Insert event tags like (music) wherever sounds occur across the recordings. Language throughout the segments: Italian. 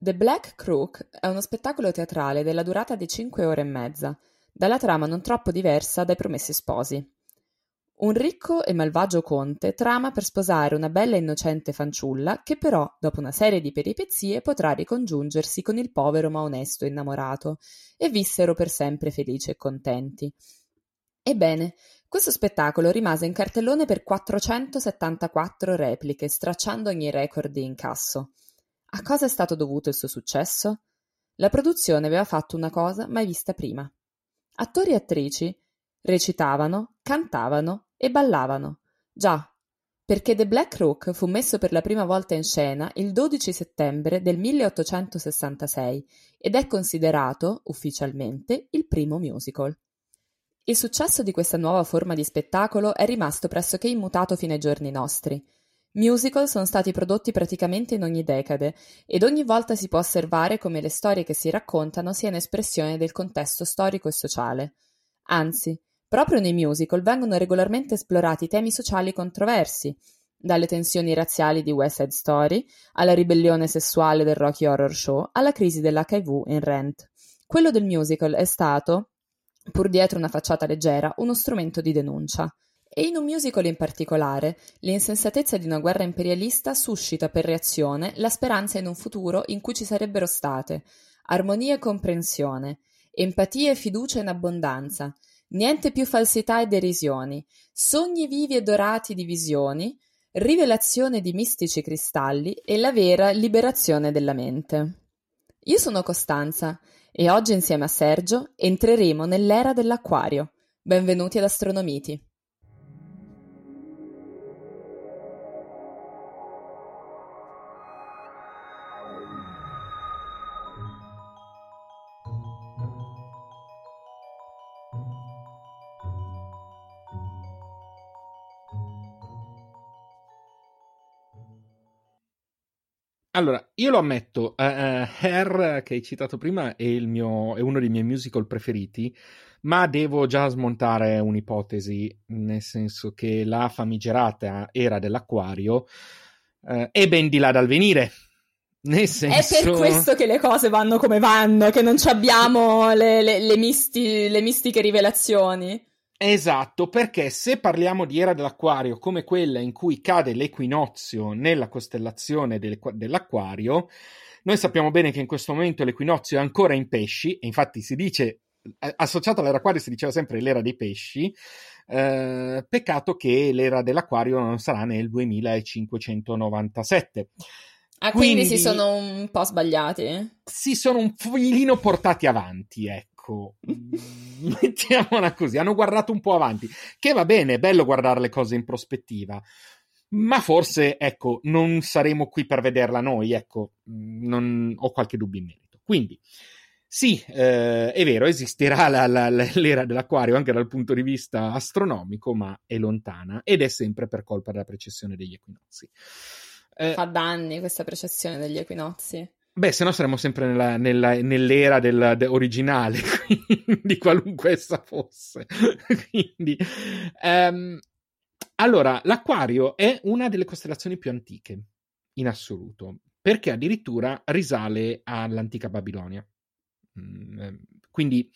The Black Crook è uno spettacolo teatrale della durata di cinque ore e mezza, dalla trama non troppo diversa dai Promessi Sposi. Un ricco e malvagio conte trama per sposare una bella e innocente fanciulla che però, dopo una serie di peripezie, potrà ricongiungersi con il povero ma onesto innamorato, e vissero per sempre felici e contenti. Ebbene, questo spettacolo rimase in cartellone per 474 repliche, stracciando ogni record di incasso. A cosa è stato dovuto il suo successo? La produzione aveva fatto una cosa mai vista prima. Attori e attrici recitavano, cantavano e ballavano. Già, perché The Black Rook fu messo per la prima volta in scena il 12 settembre del 1866 ed è considerato, ufficialmente, il primo musical. Il successo di questa nuova forma di spettacolo è rimasto pressoché immutato fino ai giorni nostri. Musical sono stati prodotti praticamente in ogni decade ed ogni volta si può osservare come le storie che si raccontano siano espressione del contesto storico e sociale. Anzi, proprio nei musical vengono regolarmente esplorati temi sociali controversi, dalle tensioni razziali di West Side Story alla ribellione sessuale del Rocky Horror Show alla crisi dell'HIV in Rent. Quello del musical è stato, pur dietro una facciata leggera, uno strumento di denuncia. E in un musical in particolare, l'insensatezza di una guerra imperialista suscita per reazione la speranza in un futuro in cui ci sarebbero state armonia e comprensione, empatia e fiducia in abbondanza, niente più falsità e derisioni, sogni vivi e dorati di visioni, rivelazione di mistici cristalli e la vera liberazione della mente. Io sono Costanza e oggi insieme a Sergio entreremo nell'era dell'acquario. Benvenuti ad Astronomiti. Allora, io lo ammetto, uh, uh, Hair, che hai citato prima, è, mio, è, uno dei miei musical preferiti, ma devo già smontare un'ipotesi, nel senso che la famigerata era dell'acquario uh, è ben di là dal venire. Nel senso... È per questo che le cose vanno come vanno, che non abbiamo le, le, le, misti, le mistiche rivelazioni. Esatto, perché se parliamo di era dell'acquario come quella in cui cade l'equinozio nella costellazione dell'acquario, noi sappiamo bene che in questo momento l'equinozio è ancora in pesci, e infatti si dice, associato all'era acquario si diceva sempre l'era dei pesci, eh, peccato che l'era dell'acquario non sarà nel 2597. Ah, quindi, quindi si sono un po' sbagliati? Si sono un filino portati avanti, ecco ecco, (laughs) mettiamola così, hanno guardato un po' avanti, che va bene, è bello guardare le cose in prospettiva, ma forse, ecco, non saremo qui per vederla noi, ecco, non ho qualche dubbio in merito. Quindi, sì, eh, è vero, esisterà (laughs) la, la, l'era dell'acquario anche dal punto di vista astronomico, ma è lontana ed è sempre per colpa della precessione degli equinozi. Eh, Fa danni questa precessione degli equinozi. Beh, se no saremmo sempre nella, nella, nell'era del, de, originale, (laughs) di qualunque essa fosse. (laughs) quindi, um, allora, l'Aquario è una delle costellazioni più antiche in assoluto, perché addirittura risale all'antica Babilonia. Mm, quindi,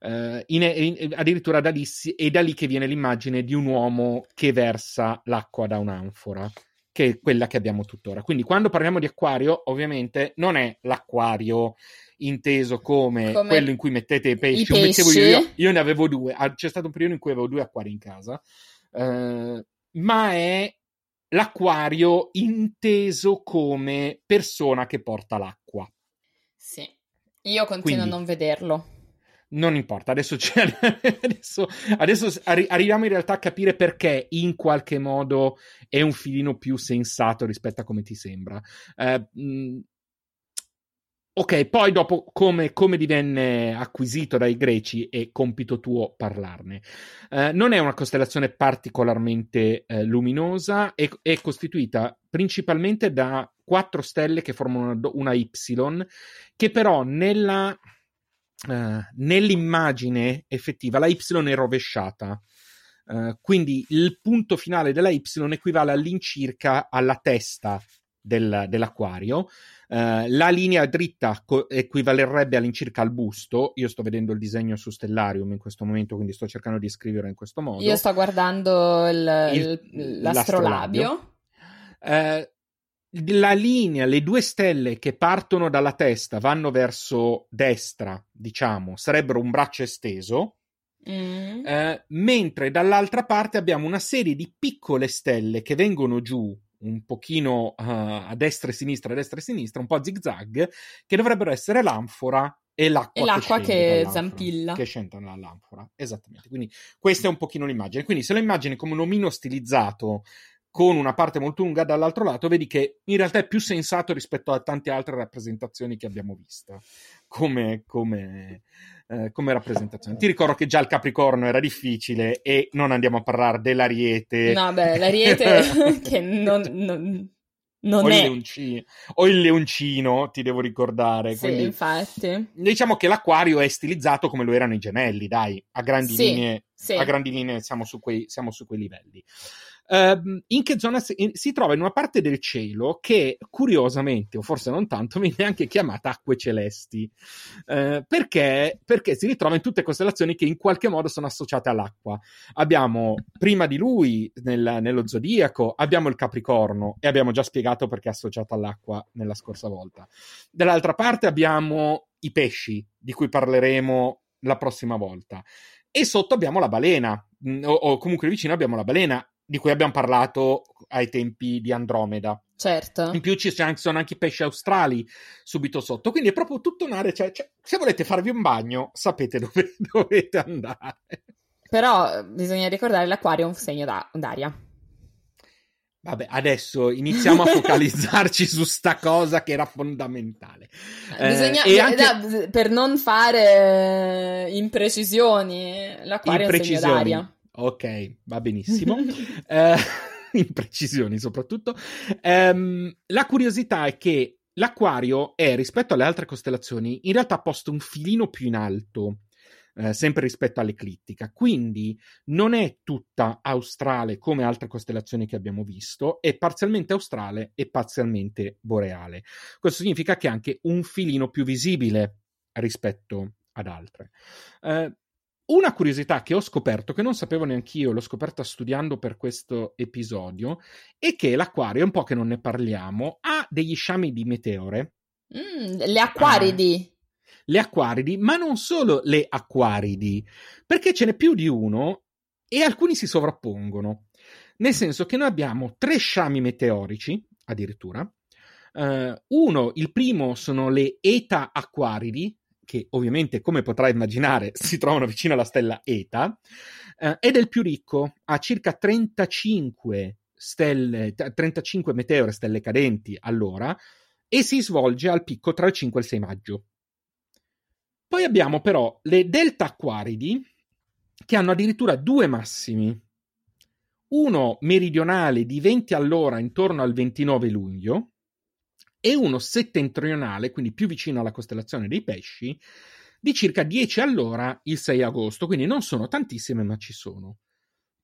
uh, in, in, addirittura da lì è da lì che viene l'immagine di un uomo che versa l'acqua da un'anfora che è quella che abbiamo tuttora. Quindi quando parliamo di acquario, ovviamente non è l'acquario inteso come, come quello in cui mettete i pesci. I pesci. Io, io, ne avevo due, ah, c'è stato un periodo in cui avevo due acquari in casa, uh, ma è l'acquario inteso come persona che porta l'acqua. Sì, io continuo Quindi, a non vederlo non importa, adesso, (laughs) adesso, adesso arri- arriviamo in realtà a capire perché in qualche modo è un filino più sensato rispetto a come ti sembra. Uh, mh, ok, poi dopo come, come, divenne acquisito dai greci è compito tuo parlarne. Uh, non è una costellazione particolarmente uh, luminosa, è, è, costituita principalmente da quattro stelle che formano una, una Y, che però nella Uh, nell'immagine effettiva la Y è rovesciata. Uh, quindi il punto finale della Y equivale all'incirca alla testa del, dell'acquario. Uh, la linea dritta co- equivalerebbe all'incirca al busto. Io sto vedendo il disegno su Stellarium in questo momento, quindi sto cercando di scriverlo in questo modo. Io sto guardando il, il, l'astrolabio. l'astrolabio. Uh, la linea, le due stelle che partono dalla testa vanno verso destra, diciamo, sarebbero un braccio esteso. Mm. Eh, mentre dall'altra parte abbiamo una serie di piccole stelle che vengono giù un pochino uh, a destra e sinistra, a destra e sinistra, un po' zigzag, che dovrebbero essere l'anfora e l'acqua, e l'acqua che, che zampilla. Che scende dall'anfora. Esattamente. Quindi questa è un pochino l'immagine. Quindi se lo immagini come un omino stilizzato con una parte molto lunga dall'altro lato, vedi che in realtà è più sensato rispetto a tante altre rappresentazioni che abbiamo visto come, come, eh, come rappresentazione. Ti ricordo che già il Capricorno era difficile e non andiamo a parlare dell'Ariete. No, beh, l'Ariete (laughs) che non, non, non o è... Il leoncino, o il leoncino, ti devo ricordare. Sì, Quindi, infatti. Diciamo che l'acquario è stilizzato come lo erano i gemelli, dai, a grandi sì, linee, sì. a grandi linee siamo su quei, siamo su quei livelli. Uh, in che zona si, in, si, trova in una parte del cielo che curiosamente, o forse non tanto, (laughs) viene anche chiamata acque celesti. Uh, perché? Perché si ritrova in tutte costellazioni che in qualche modo sono associate all'acqua. Abbiamo prima di lui nel, nello zodiaco, abbiamo il Capricorno e abbiamo già spiegato perché è associato all'acqua nella scorsa volta. Dall'altra parte abbiamo i pesci, di cui parleremo la prossima volta. E sotto abbiamo la balena, mm, o, o comunque vicino abbiamo la balena di cui abbiamo parlato ai tempi di Andromeda. Certo. In più ci sono anche i pesci australi subito sotto, quindi è proprio tutta un'area. Cioè, cioè, se volete farvi un bagno, sapete dove (laughs) dovete andare. Però bisogna ricordare l'acquario è un segno da- d'aria. Vabbè, adesso iniziamo a (laughs) focalizzarci su sta cosa che era fondamentale. Bisogna, eh, anche... per non fare imprecisioni, l'acquario è un segno d'aria. Ok, va benissimo. (laughs) eh, (laughs) imprecisioni soprattutto. Um, la curiosità è che l'acquario è, rispetto alle altre costellazioni, in realtà posto un filino più in alto. Eh, sempre rispetto all'eclittica, quindi non è tutta australe come altre costellazioni che abbiamo visto, è parzialmente australe e parzialmente boreale. Questo significa che è anche un filino più visibile rispetto ad altre. Eh, una curiosità che ho scoperto, che non sapevo neanche io, l'ho scoperta studiando per questo episodio, è che l'acquario, un po' che non ne parliamo, ha degli sciami di meteore. Mm, le acquaridi. Ah, le acquaridi, ma non solo le acquaridi, perché ce n'è più di uno e alcuni si sovrappongono. Nel senso che noi abbiamo tre sciami meteorici, addirittura. Uh, uno, il primo sono le Eta acquaridi, che ovviamente, come potrai immaginare, (laughs) si trovano vicino alla stella Eta, eh, ed è il più ricco, ha circa 35 stelle, 35 meteore, stelle cadenti all'ora, e si svolge al picco tra il 5 e il 6 maggio. Poi abbiamo però le delta acquaridi, che hanno addirittura due massimi. Uno meridionale di 20 all'ora intorno al 29 luglio, e uno settentrionale, quindi più vicino alla costellazione dei pesci, di circa 10 all'ora il 6 agosto, quindi non sono tantissime, ma ci sono.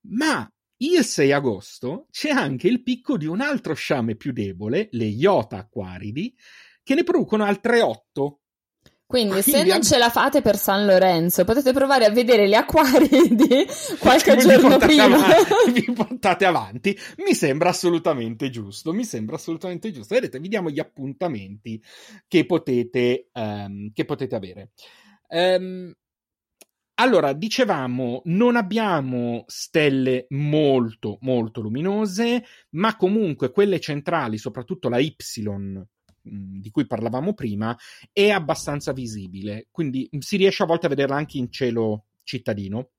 Ma il 6 agosto c'è anche il picco di un altro sciame più debole, le Iota Aquaridi, che ne producono altre 8 quindi, se non ce la fate per San Lorenzo, potete provare a vedere gli acquari (laughs) di qualche giorno prima. Avanti, (laughs) vi portate avanti. Mi sembra assolutamente giusto. Mi sembra assolutamente giusto. Vedete, vi diamo gli appuntamenti che potete, um, che potete avere. Um, allora, dicevamo, non abbiamo stelle molto, molto luminose, ma comunque quelle centrali, soprattutto la Y, di cui parlavamo prima è abbastanza visibile, quindi si riesce a volte a vederla anche in cielo cittadino.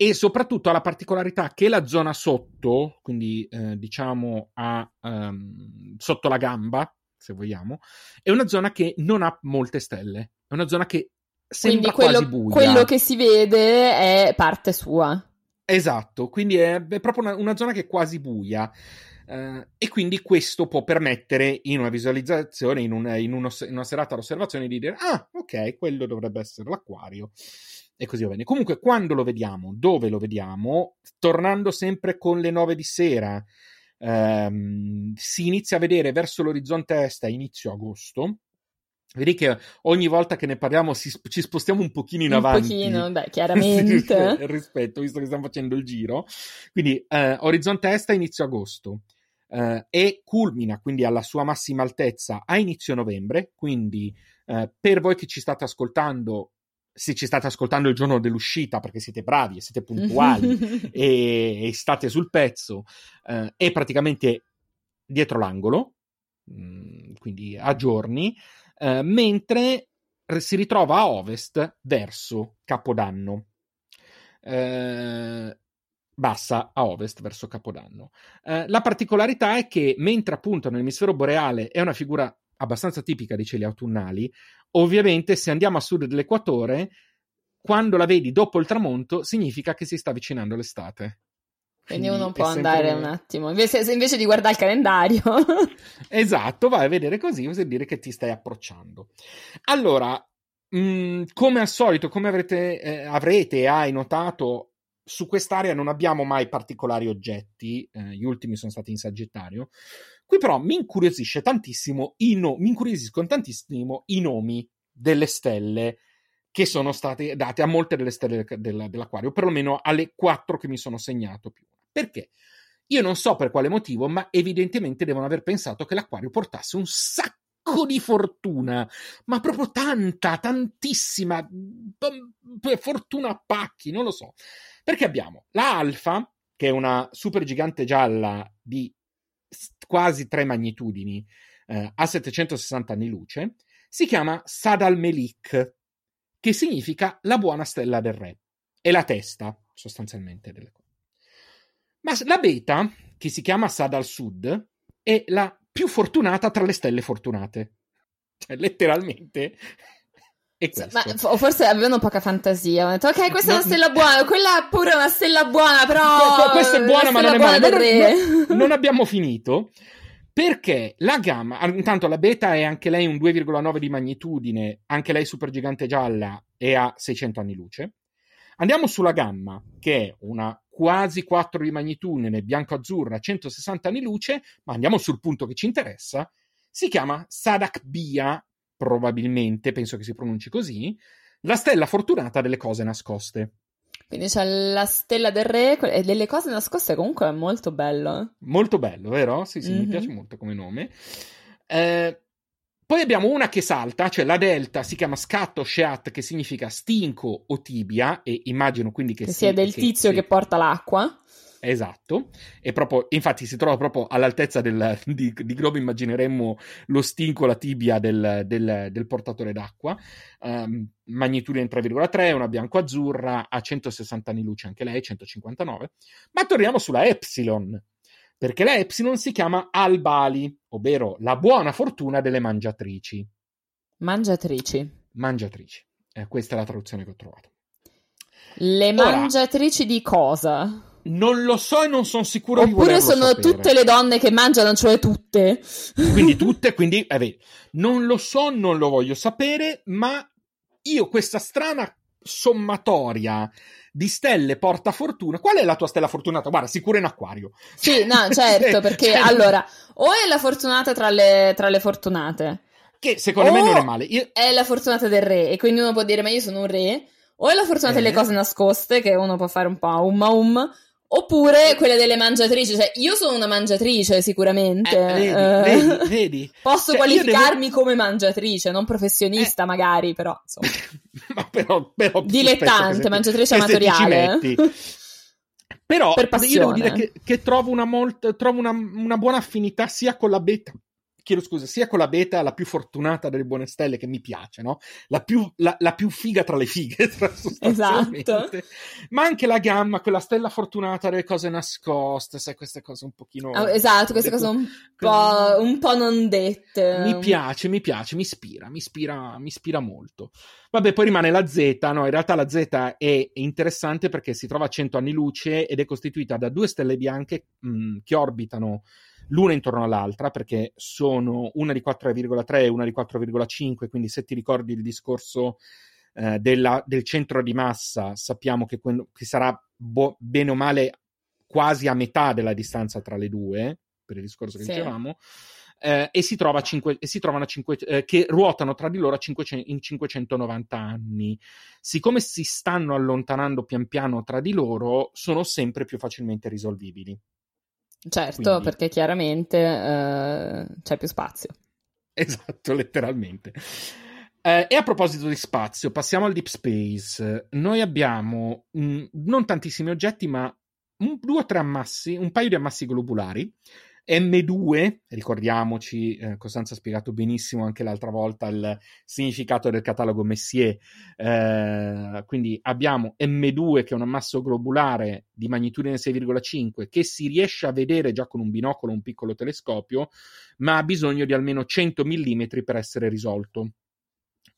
E soprattutto ha la particolarità che la zona sotto, quindi eh, diciamo a, um, sotto la gamba, se vogliamo, è una zona che non ha molte stelle. È una zona che sembra quello, quasi buia. Quello che si vede è parte sua. Esatto, quindi è, è proprio una, una, zona che è quasi buia. Uh, e quindi questo può permettere in una visualizzazione, in, un, in, uno, in una serata d'osservazione, di dire: Ah, ok, quello dovrebbe essere l'acquario. E così va bene. Comunque, quando lo vediamo, dove lo vediamo, tornando sempre con le nove di sera, ehm, si inizia a vedere verso l'orizzonte est a inizio agosto. Vedi che ogni volta che ne parliamo si, ci spostiamo un pochino in un avanti. Un pochino, beh, (laughs) chiaramente. rispetto, visto che stiamo facendo il giro. Quindi, eh, orizzonte est a inizio agosto. Uh, e culmina quindi alla sua massima altezza a inizio novembre. Quindi, uh, per voi che ci state ascoltando, se ci state ascoltando il giorno dell'uscita perché siete bravi e siete puntuali (laughs) e, e, state sul pezzo, uh, è praticamente dietro l'angolo, mh, mm, quindi a giorni, mentre si ritrova a ovest verso Capodanno. Uh, bassa a ovest verso Capodanno. Eh, la particolarità è che mentre appunto nell'emisfero boreale è una figura abbastanza tipica dei cieli autunnali, ovviamente se andiamo a sud dell'equatore, quando la vedi dopo il tramonto significa che si sta avvicinando l'estate. Quindi, uno può andare un attimo, invece, invece, di guardare il calendario. (laughs) esatto, vai a vedere così, vuol dire che ti stai approcciando. Allora, mh, mm, come al solito, come avrete, eh, avrete hai notato, su quest'area non abbiamo mai particolari oggetti, eh, gli ultimi sono stati in Sagittario. Qui però mi incuriosisce tantissimo i no- mi incuriosiscono tantissimo i nomi delle stelle che sono state date a molte delle stelle del, dell'acquario, perlomeno alle quattro che mi sono segnato più. Perché? Io non so per quale motivo, ma evidentemente devono aver pensato che l'acquario portasse un sacco di fortuna, ma proprio tanta, tantissima fortuna a pacchi, non lo so. Perché abbiamo la Alfa, che è una supergigante gialla di quasi tre magnitudini eh, a 760 anni luce, si chiama Sadal Melik, che significa la buona stella del re. È la testa, sostanzialmente, delle cose. Ma la Beta, che si chiama Sadal Sud, è la più fortunata tra le stelle fortunate. Cioè, letteralmente ma forse avevano poca fantasia. Hanno detto, ok, questa no, è una stella buona, quella pure è una stella buona, però. Questa è buona, ma non è male. Non, non, non (laughs) abbiamo finito. Perché la gamma, intanto la beta è anche lei un 2,9 di magnitudine, anche lei supergigante gialla e ha 600 anni luce. Andiamo sulla gamma, che è una quasi 4 di magnitudine, bianco-azzurra, 160 anni luce, ma andiamo sul punto che ci interessa. Si chiama Sadak Bia probabilmente, penso che si pronunci così, la stella fortunata delle cose nascoste. Quindi c'è la stella del re e delle cose nascoste comunque è molto bello. Molto bello, vero? Sì, sì, mm-hmm. mi mhm. piace molto come nome. Eh, poi abbiamo una che salta, cioè la delta si chiama scatto sheat, che significa stinco o tibia, e immagino quindi che, che sia del che, tizio che, che porta l'acqua. Esatto, e proprio, infatti si trova proprio all'altezza del, (laughs) di, di Globo, immagineremmo lo stinco, la tibia del, del, del portatore d'acqua, um, magnitudine 3,3, una bianco-azzurra, a 160 anni luce anche lei, 159, ma torniamo sulla Epsilon, perché la Epsilon si chiama Albali, ovvero la buona fortuna delle mangiatrici. Mangiatrici. Mangiatrici, eh, questa è la traduzione che ho trovato. Le mangiatrici Ora, di cosa? Non lo so e non sono sicuro Oppure di Oppure sono sapere. tutte le donne che mangiano, cioè tutte. Quindi (laughs) tutte, quindi eh, non lo so, non lo voglio sapere, ma io questa strana sommatoria di stelle porta fortuna. Qual è la tua stella fortunata? Guarda, sicuro in acquario. Sì, no, (laughs) certo, perché cioè, allora, o è la fortunata tra le, tra le fortunate. Che secondo me non è male. Io... È la fortunata del re, e quindi uno può dire, ma io sono un re. O è la fortunata eh. delle cose nascoste, che uno può fare un po' um um Oppure quelle delle mangiatrici, cioè io sono una mangiatrice sicuramente. Eh, vedi, uh, vedi, (laughs) vedi. Posso cioè, qualificarmi devo... come mangiatrice, non professionista eh. magari, però insomma. (laughs) Ma però, però Dilettante, mangiatrice amatoriale. Però per io devo dire che, che trovo, una, molt, trovo una, una buona affinità sia con la beta chiedo scusa, sia con la beta la più fortunata delle buone stelle che mi piace, no? La più, la, la più figa tra le fighe, (laughs) tra esatto. Ma anche la gamma, quella stella fortunata delle cose nascoste, sai, queste cose un pochino... Oh, esatto, queste cose un po', un po' non dette. Mi piace, mi piace, mi ispira, mi ispira, mi ispira molto. Vabbè, poi rimane la Z, no? In realtà la Z è interessante perché si trova a 100 anni luce ed è costituita da due stelle bianche mh, mm, che orbitano l'una intorno all'altra, perché sono una di 4,3 e una di 4,5, quindi se ti ricordi il discorso eh, della, del centro di massa, sappiamo che, que- che sarà bo- bene o male quasi a metà della distanza tra le due, per il discorso che Sì. dicevamo, eh, e, si trova cinque- e si trovano a cinque- eh, che ruotano tra di loro a 500 in 590 anni. Siccome si stanno allontanando pian piano tra di loro, sono sempre più facilmente risolvibili. Certo, Quindi- perché chiaramente eh, c'è più spazio. Esatto, letteralmente. Eh, e a proposito di spazio, passiamo al deep space. Noi abbiamo mm, non tantissimi oggetti, ma un, due o tre ammassi, un paio di ammassi globulari. M2, ricordiamoci, eh, Costanza ha spiegato benissimo anche l'altra volta il significato del catalogo Messier. Eh, quindi abbiamo M2 che è un ammasso globulare di magnitudine 6,5 che si riesce a vedere già con un binocolo o un piccolo telescopio, ma ha bisogno di almeno 100 mm per essere risolto.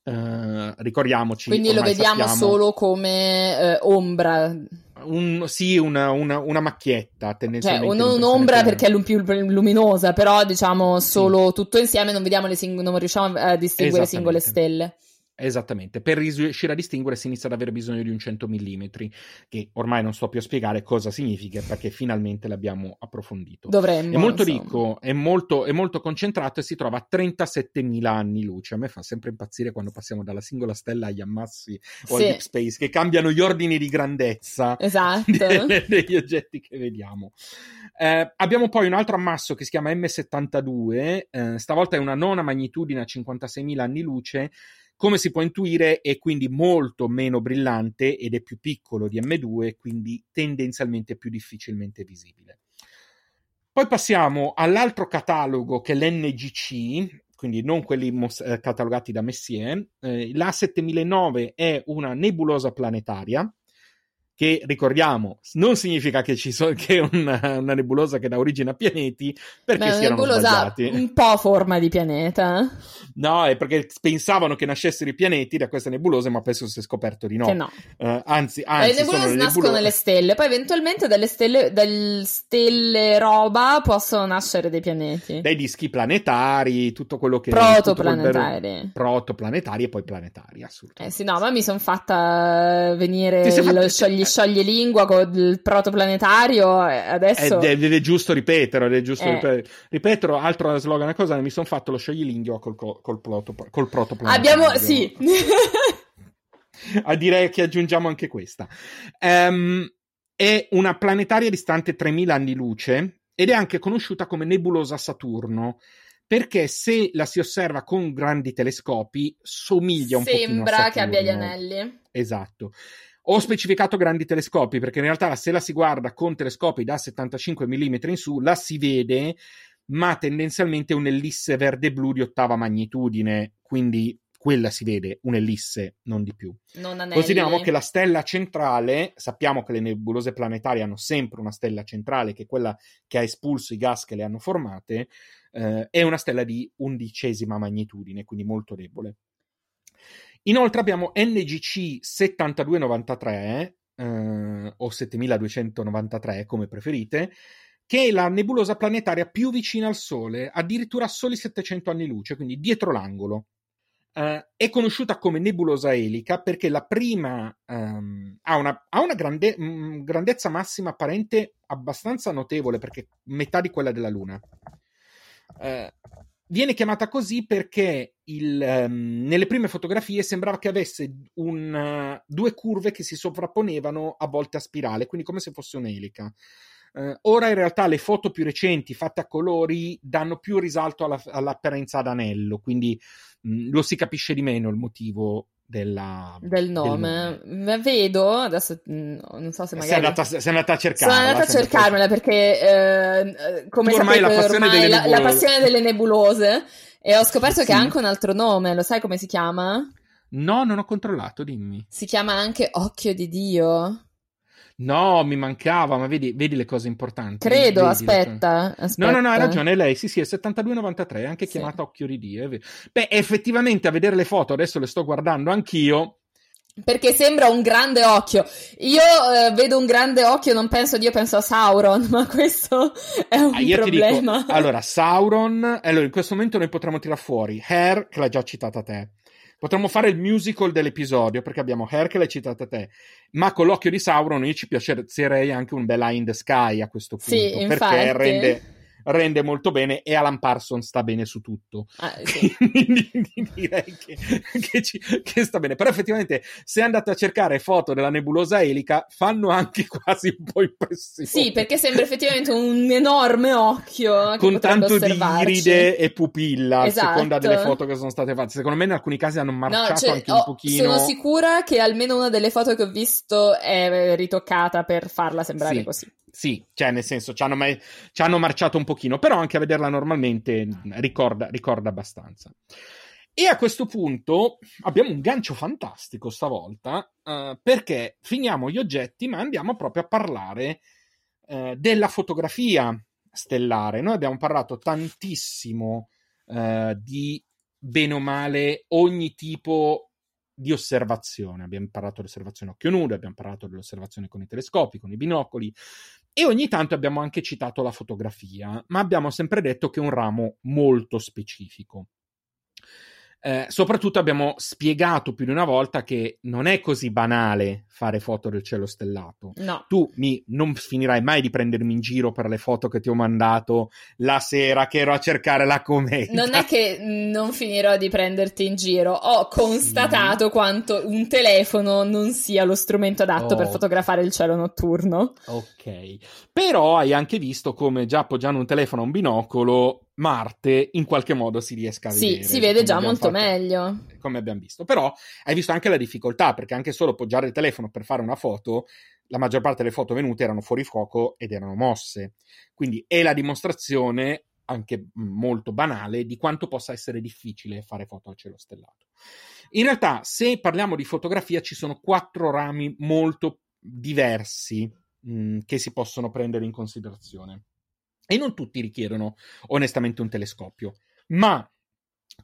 Eh, ricordiamoci. Quindi lo vediamo sappiamo- solo come eh, ombra, un- sì, una, una, una macchietta cioè tendenzialmente. non l'impressione un'ombra perché è più luminosa, però diciamo solo tutto insieme non vediamo le sing- non riusciamo a distinguere singole Esattamente. stelle. Esattamente, per riuscire a distinguere si inizia ad avere bisogno di un 100 mm, che ormai non sto più a spiegare cosa significa perché finalmente l'abbiamo approfondito. Dovremmo. È molto insomma. ricco, è molto, è molto concentrato e si trova a 37.000 anni luce. A me fa sempre impazzire quando passiamo dalla singola stella agli ammassi o al Sì. deep space, che cambiano gli ordini di grandezza (laughs) Esatto. delle- degli oggetti che vediamo. Eh, abbiamo poi un altro ammasso che si chiama M72, eh, stavolta è una nona magnitudine a 56.000 anni luce. Come si può intuire, è quindi molto meno brillante ed è più piccolo di M2, quindi tendenzialmente più difficilmente visibile. Poi passiamo all'altro catalogo che è l'NGC, quindi non quelli mos- eh, catalogati da Messier. Eh, la 7009 è una nebulosa planetaria che ricordiamo non significa che, ci so- (laughs) che una, una nebulosa che dà origine a pianeti perché Beh, si erano sbagliati. un po' forma di pianeta. No, è perché pensavano che nascessero i pianeti da queste nebulose, ma penso si è scoperto di no. Che no. Eh, anzi, le anzi sono nebulose le nascono nebulose- nelle stelle, poi eventualmente dalle stelle, dalle stelle roba possono nascere dei pianeti. dai dischi planetari, tutto quello che tutto quel Protoplanetari. protoplanetari e poi planetari, Eh assolutamente. sì, no, ma mi sono fatta venire lo fatta- sciogli, sciogli lingua con il protoplanetario adesso... Ed è, ed è giusto ripetere, ed è giusto Eh. ripetere. Ripeto, altro slogan, una cosa, mi sono fatto lo scioglilingua col, col, col, proto, col protoplanetario. Abbiamo, sì. a (laughs) direi che aggiungiamo anche questa. Ehm, è una planetaria distante 3000 anni luce ed è anche conosciuta come nebulosa Saturno perché se la si osserva con grandi telescopi somiglia un pochino a Sembra che abbia gli Saturno. anelli. Esatto. Ho specificato grandi telescopi perché in realtà se la si guarda con telescopi da 75 mm in su la si vede, ma tendenzialmente un'ellisse verde-blu di ottava magnitudine, quindi quella si vede, un'ellisse, non di più. Non. Consideriamo che la stella centrale, sappiamo che le nebulose planetarie hanno sempre una stella centrale, che è quella che ha espulso i gas che le hanno formate, eh, è una stella di undicesima magnitudine, quindi molto debole. Inoltre abbiamo NGC 7293 eh, o 7293 come preferite, che è la nebulosa planetaria più vicina al Sole, addirittura a soli 700 anni luce, quindi dietro l'angolo. Eh, è conosciuta come nebulosa elica perché la prima ehm, ha una, ha una grande- mh, grandezza massima apparente abbastanza notevole perché metà di quella della Luna. Eh, viene chiamata così perché il, ehm, nelle prime fotografie sembrava che avesse un, eh, due curve che si sovrapponevano a volte a spirale, quindi come se fosse un'elica. Eh, ora in realtà le foto più recenti fatte a colori danno più risalto alla- all'apparenza ad anello, quindi mh, lo si capisce di meno il motivo della, del nome. Ma Vedo, adesso mh, non so se Sei magari... andata, sei andata a cercarla. Sono andata a sei andata cercarmela perché, eh, come Tu ormai sapete, la passione ormai delle la, la nebulose. passione delle nebulose e ho scoperto Sì. che ha anche un altro nome, lo sai come si chiama? No, non ho controllato, dimmi. Si chiama anche Occhio di Dio. No, mi mancava, ma vedi, vedi le cose importanti. Credo, Vedi aspetta, aspetta. No, no, no, hai ragione, lei, sì, sì, è 7293, anche Sì. chiamata Occhio di Dio. Beh, effettivamente a vedere le foto, adesso le sto guardando anch'io, Perché sembra un grande occhio. Io eh, vedo un grande occhio, non penso Dio, penso a Sauron, (laughs) ma questo è un Ah, ti dico, problema. allora, Sauron, allora in questo momento noi potremmo tirare fuori Hair, che l'hai già citata te. Potremmo fare il musical dell'episodio, perché abbiamo l'hai citata te. Ma con l'occhio di Sauron io ci piacerei anche un bella in the sky a questo punto. Sì, perché infatti. rende, rende molto bene e Alan Parsons sta bene su tutto. Ah, sì. (laughs) Quindi direi che, che, ci, che, sta bene. Però effettivamente se andate a cercare foto della nebulosa elica fanno anche (laughs) quasi un po' impressione. Sì, perché sembra effettivamente un enorme occhio con tanto osservarci. di iride e pupilla Esatto. a seconda delle foto che sono state fatte. Secondo me in alcuni casi hanno marciato No, cioè, anche un ho- pochino. sono sicura che almeno una delle foto che ho visto è ritoccata per farla sembrare Sì. così. Sì, cioè nel senso ci hanno, mai- ci hanno marciato un pochino, però anche a vederla normalmente ricorda, ricorda abbastanza. E a questo punto abbiamo un gancio fantastico stavolta, eh, perché finiamo gli oggetti, ma andiamo proprio a parlare eh, della fotografia stellare. Noi abbiamo parlato tantissimo eh, di bene o male ogni tipo di osservazione. Abbiamo parlato dell'osservazione a occhio nudo, abbiamo parlato dell'osservazione con i telescopi, con i binocoli e ogni tanto abbiamo anche citato la fotografia, ma abbiamo sempre detto che è un ramo molto specifico. Eh, soprattutto abbiamo spiegato più di una volta che non è così banale fare foto del cielo stellato. No. Tu mi, non finirai mai di prendermi in giro per le foto che ti ho mandato la sera che ero a cercare la cometa. Non è che non finirò di prenderti in giro, ho constatato quanto un telefono non sia lo strumento adatto Oh. per fotografare il cielo notturno. Ok, però hai anche visto come già appoggiando un telefono a un binocolo, Marte in qualche modo si riesca a Sì, vedere. si vede come già molto fatto- meglio. Come abbiamo visto, però hai visto anche la difficoltà perché anche solo appoggiare il telefono per fare una foto, la maggior parte delle foto venute erano fuori fuoco ed erano mosse. Quindi è la dimostrazione anche molto banale di quanto possa essere difficile fare foto al cielo stellato. In realtà, se parliamo di fotografia, ci sono quattro rami molto diversi mh, che si possono prendere in considerazione. E non tutti richiedono onestamente un telescopio, ma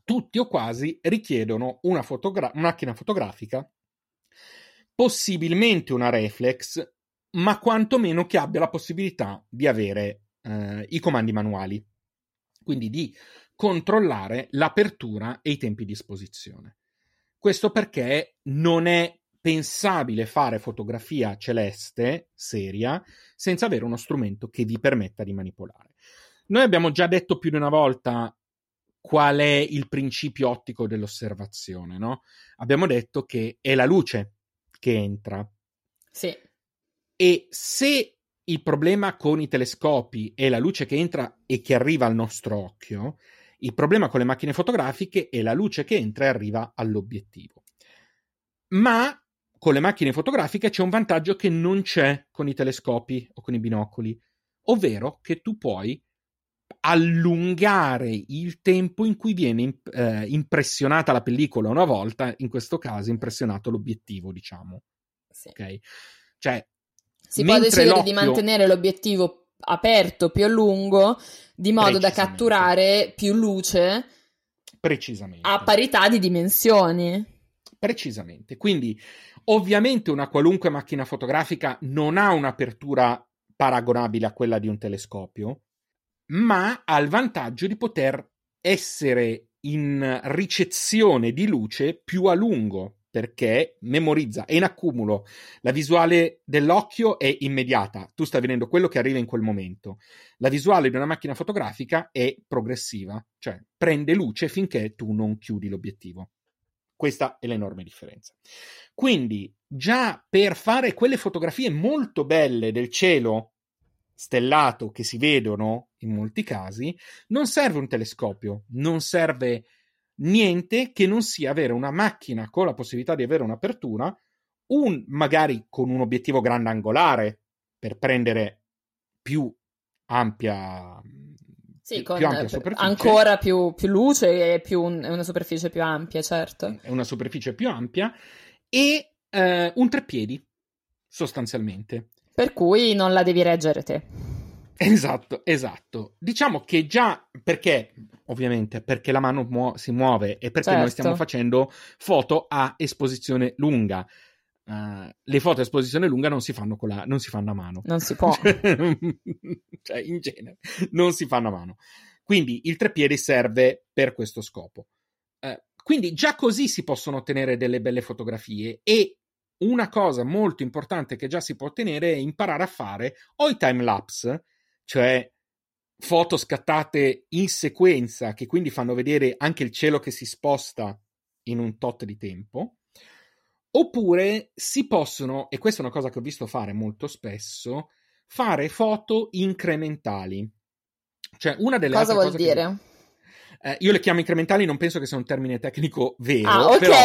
tutti o quasi richiedono una fotogra- macchina fotografica, possibilmente una reflex, ma quantomeno che abbia la possibilità di avere eh, i comandi manuali, quindi di controllare l'apertura e i tempi di esposizione. Questo perché non è pensabile fare fotografia celeste seria senza avere uno strumento che vi permetta di manipolare. Noi abbiamo già detto più di una volta qual è il principio ottico dell'osservazione, no? Abbiamo detto che è la luce che entra Sì, e se il problema con i telescopi è la luce che entra e che arriva al nostro occhio, il problema con le macchine fotografiche è la luce che entra e arriva all'obiettivo. Ma con le macchine fotografiche c'è un vantaggio che non c'è con i telescopi o con i binocoli, ovvero che tu puoi allungare il tempo in cui viene eh, impressionata la pellicola una volta, in questo caso impressionato l'obiettivo, diciamo. sì. Ok? Cioè, Si può decidere di l'occhio- mantenere l'obiettivo aperto più a lungo, di modo da catturare più luce precisamente. a parità di dimensioni. Precisamente. Quindi, ovviamente, una qualunque macchina fotografica non ha un'apertura paragonabile a quella di un telescopio, ma ha il vantaggio di poter essere in ricezione di luce più a lungo perché memorizza e in accumulo la visuale dell'occhio è immediata, tu stai vedendo quello che arriva in quel momento. La visuale di una macchina fotografica è progressiva, cioè prende luce finché tu non chiudi l'obiettivo. Questa è l'enorme differenza. Quindi, già per fare quelle fotografie molto belle del cielo stellato che si vedono in molti casi, non serve un telescopio, non serve niente che non sia avere una macchina con la possibilità di avere un'apertura, un, magari con un obiettivo grandangolare per prendere più ampia, Sì, più con ampia eh, superficie. ancora più, più luce e più un- una superficie più ampia, certo. è una superficie più ampia e eh, un treppiedi sostanzialmente. Per cui non la devi reggere te. Esatto, esatto. Diciamo che già perché, ovviamente, perché la mano muo- si muove e perché noi Certo. stiamo facendo foto a esposizione lunga. Eh, le foto a esposizione lunga non si fanno con la, non si fanno a mano. Non si può. (laughs) cioè, in genere, non si fanno a mano. Quindi il treppiedi serve per questo scopo. Eh, quindi già così si possono ottenere delle belle fotografie e una cosa molto importante che già si può ottenere è imparare a fare o i time lapse, cioè foto scattate in sequenza che quindi fanno vedere anche il cielo che si sposta in un tot di tempo. Oppure si possono, e questa è una cosa che ho visto fare molto spesso, fare foto incrementali. Cioè, una delle cosa vuol dire? Che, eh, io le chiamo incrementali, non penso che sia un termine tecnico vero. Ah, ok. Però,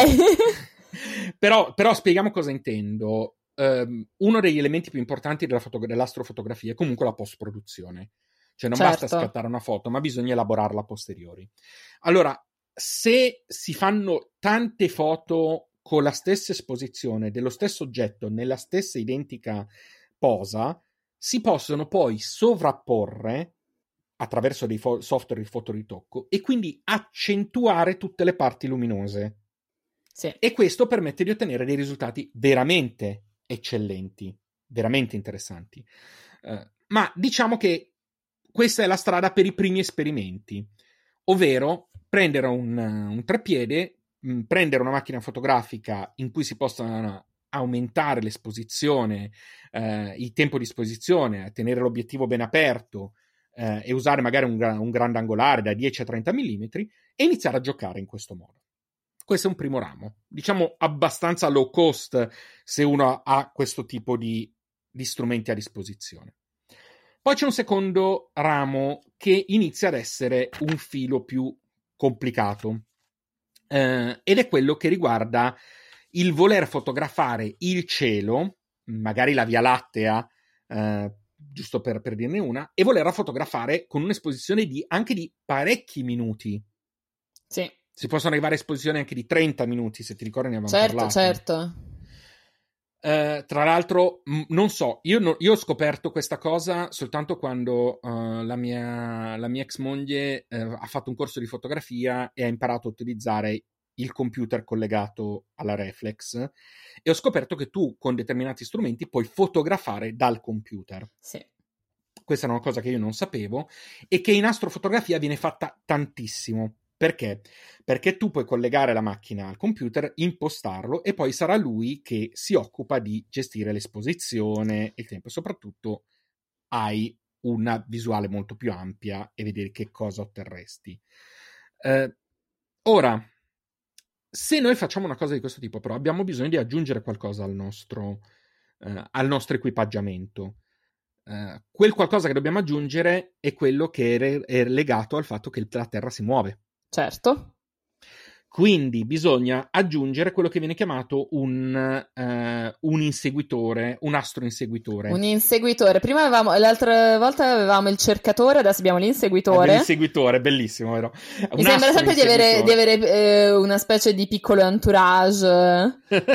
(laughs) però, però spieghiamo cosa intendo. Um, uno degli elementi più importanti della foto- dell'astrofotografia è comunque la post-produzione. Cioè non certo. basta scattare una foto, ma bisogna elaborarla a posteriori. Allora, se si fanno tante foto con la stessa esposizione dello stesso oggetto nella stessa identica posa, si possono poi sovrapporre attraverso dei fo- software di fotoritocco e quindi accentuare tutte le parti luminose. Sì. E questo permette di ottenere dei risultati veramente eccellenti, veramente interessanti. Uh, ma diciamo che questa è la strada per i primi esperimenti, ovvero prendere un, un treppiede, prendere una macchina fotografica in cui si possano aumentare l'esposizione, eh, il tempo di esposizione, tenere l'obiettivo ben aperto eh, e usare magari un, un grande angolare da 10 a 30 mm e iniziare a giocare in questo modo. Questo è un primo ramo, diciamo abbastanza low cost se uno ha questo tipo di, di strumenti a disposizione. Poi c'è un secondo ramo che inizia ad essere un filo più complicato eh, ed è quello che riguarda il voler fotografare il cielo, magari la Via Lattea, eh, giusto per, per, dirne una, e volerla fotografare con un'esposizione di, anche di parecchi minuti. Sì. Si possono arrivare a esposizioni anche di 30 minuti, se ti ricordi ne avevamo certo, parlato. Certo, certo. Uh, tra l'altro, m- non so, io, no, io, ho scoperto questa cosa soltanto quando uh, la, mia, la, mia, ex moglie uh, ha fatto un corso di fotografia e ha imparato a utilizzare il computer collegato alla reflex e ho scoperto che tu con determinati strumenti puoi fotografare dal computer. Sì. Questa è una cosa che io non sapevo e che in astrofotografia viene fatta tantissimo. Perché? Perché tu puoi collegare la macchina al computer, impostarlo e poi sarà lui che si occupa di gestire l'esposizione e il tempo. Soprattutto hai una visuale molto più ampia e vedere che cosa otterresti. Eh, ora, se noi facciamo una cosa di questo tipo, però, abbiamo bisogno di aggiungere qualcosa al nostro, eh, al nostro equipaggiamento. Eh, quel qualcosa che dobbiamo aggiungere è quello che è, è legato al fatto che la Terra si muove. Certo. Quindi bisogna aggiungere quello che viene chiamato un, uh, un inseguitore, un astro inseguitore. Un inseguitore. Prima avevamo, l'altra volta avevamo il cercatore, adesso abbiamo l'inseguitore. L'inseguitore, bellissimo, vero? Un Mi sembra sempre di avere, di avere eh, una specie di piccolo entourage,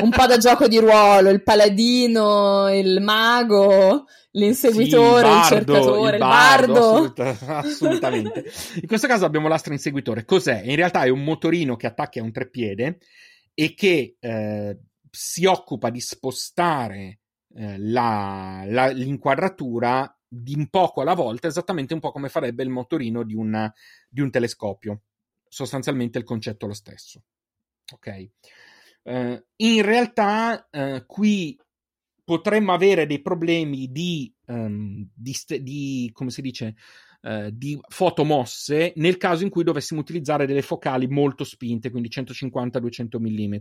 un po' da gioco di ruolo, il paladino, il mago, L'inseguitore, sì, il, bardo, il, cercatore, il bardo. Il bardo. Assoluta, assolutamente. In questo caso abbiamo l'astro inseguitore. Cos'è? In realtà è un motorino che attacchi a un treppiede e che eh, si occupa di spostare eh, la, la, l'inquadratura di un poco alla volta, esattamente un po' come farebbe il motorino di, una, di un telescopio. Sostanzialmente il concetto è lo stesso. Ok. Uh, in realtà, uh, qui potremmo avere dei problemi di, um, di, di come si dice, uh, di fotomosse nel caso in cui dovessimo utilizzare delle focali molto spinte, quindi 150-200 mm.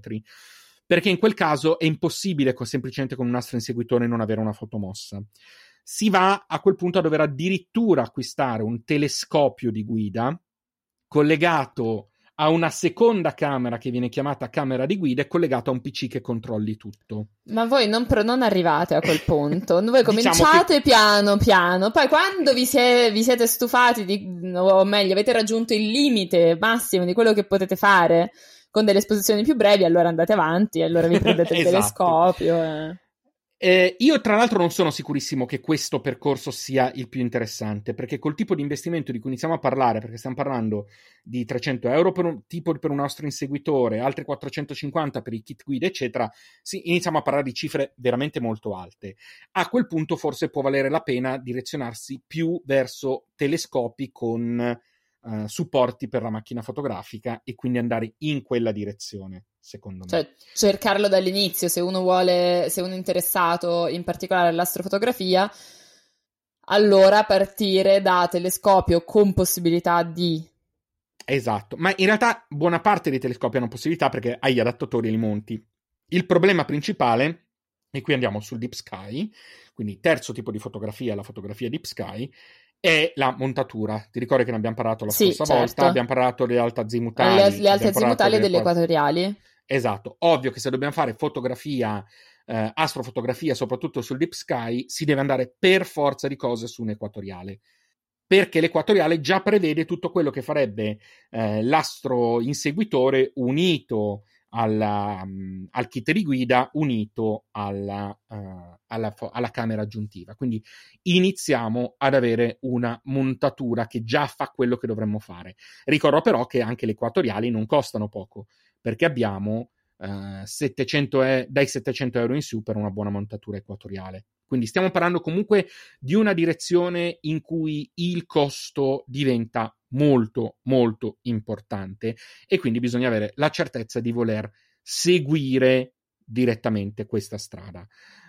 Perché in quel caso è impossibile con, semplicemente con un nastro inseguitore non avere una fotomossa. Si va a quel punto a dover addirittura acquistare un telescopio di guida collegato ha una seconda camera che viene chiamata camera di guida e collegata a un PC che controlli tutto. Ma voi non, pro- non arrivate a quel punto, (laughs) voi diciamo cominciate che... piano piano, poi quando vi, sie- vi siete stufati, di- o meglio avete raggiunto il limite massimo di quello che potete fare con delle esposizioni più brevi, allora andate avanti, allora vi prendete il (laughs) esatto. telescopio. Eh. Eh, io tra l'altro non sono sicurissimo che questo percorso sia il più interessante, perché col tipo di investimento di cui iniziamo a parlare, perché stiamo parlando di 300 euro per un, tipo per un nostro inseguitore, altri 450 per i kit guida, eccetera, sì, iniziamo a parlare di cifre veramente molto alte. A quel punto forse può valere la pena direzionarsi più verso telescopi con uh, supporti per la macchina fotografica e quindi andare in quella direzione secondo me. Cioè, cercarlo dall'inizio, se uno vuole, se uno è interessato in particolare all'astrofotografia, allora partire da telescopio con possibilità di... Esatto, ma in realtà buona parte dei telescopi hanno possibilità perché hai gli adattatori e li monti. Il problema principale, e qui andiamo sul Deep Sky, quindi terzo tipo di fotografia, la fotografia Deep Sky, è la montatura. Ti ricordi che ne abbiamo parlato la Sì, scorsa certo. volta? Abbiamo parlato delle altazimutali. Le, le altre parlato azimutali delle delle qua- equatoriali. Esatto, ovvio che se dobbiamo fare fotografia, eh, astrofotografia, soprattutto sul Deep Sky, si deve andare per forza di cose su un equatoriale. Perché l'equatoriale già prevede tutto quello che farebbe eh, l'astro inseguitore unito alla, mm, al kit di guida, unito alla, eh, alla fo- alla camera aggiuntiva. Quindi iniziamo ad avere una montatura che già fa quello che dovremmo fare. Ricordo però che anche le equatoriali non costano poco perché abbiamo eh, 700 e- dai 700 euro in su per una buona montatura equatoriale. Quindi stiamo parlando comunque di una direzione in cui il costo diventa molto molto importante e quindi bisogna avere la certezza di voler seguire direttamente questa strada.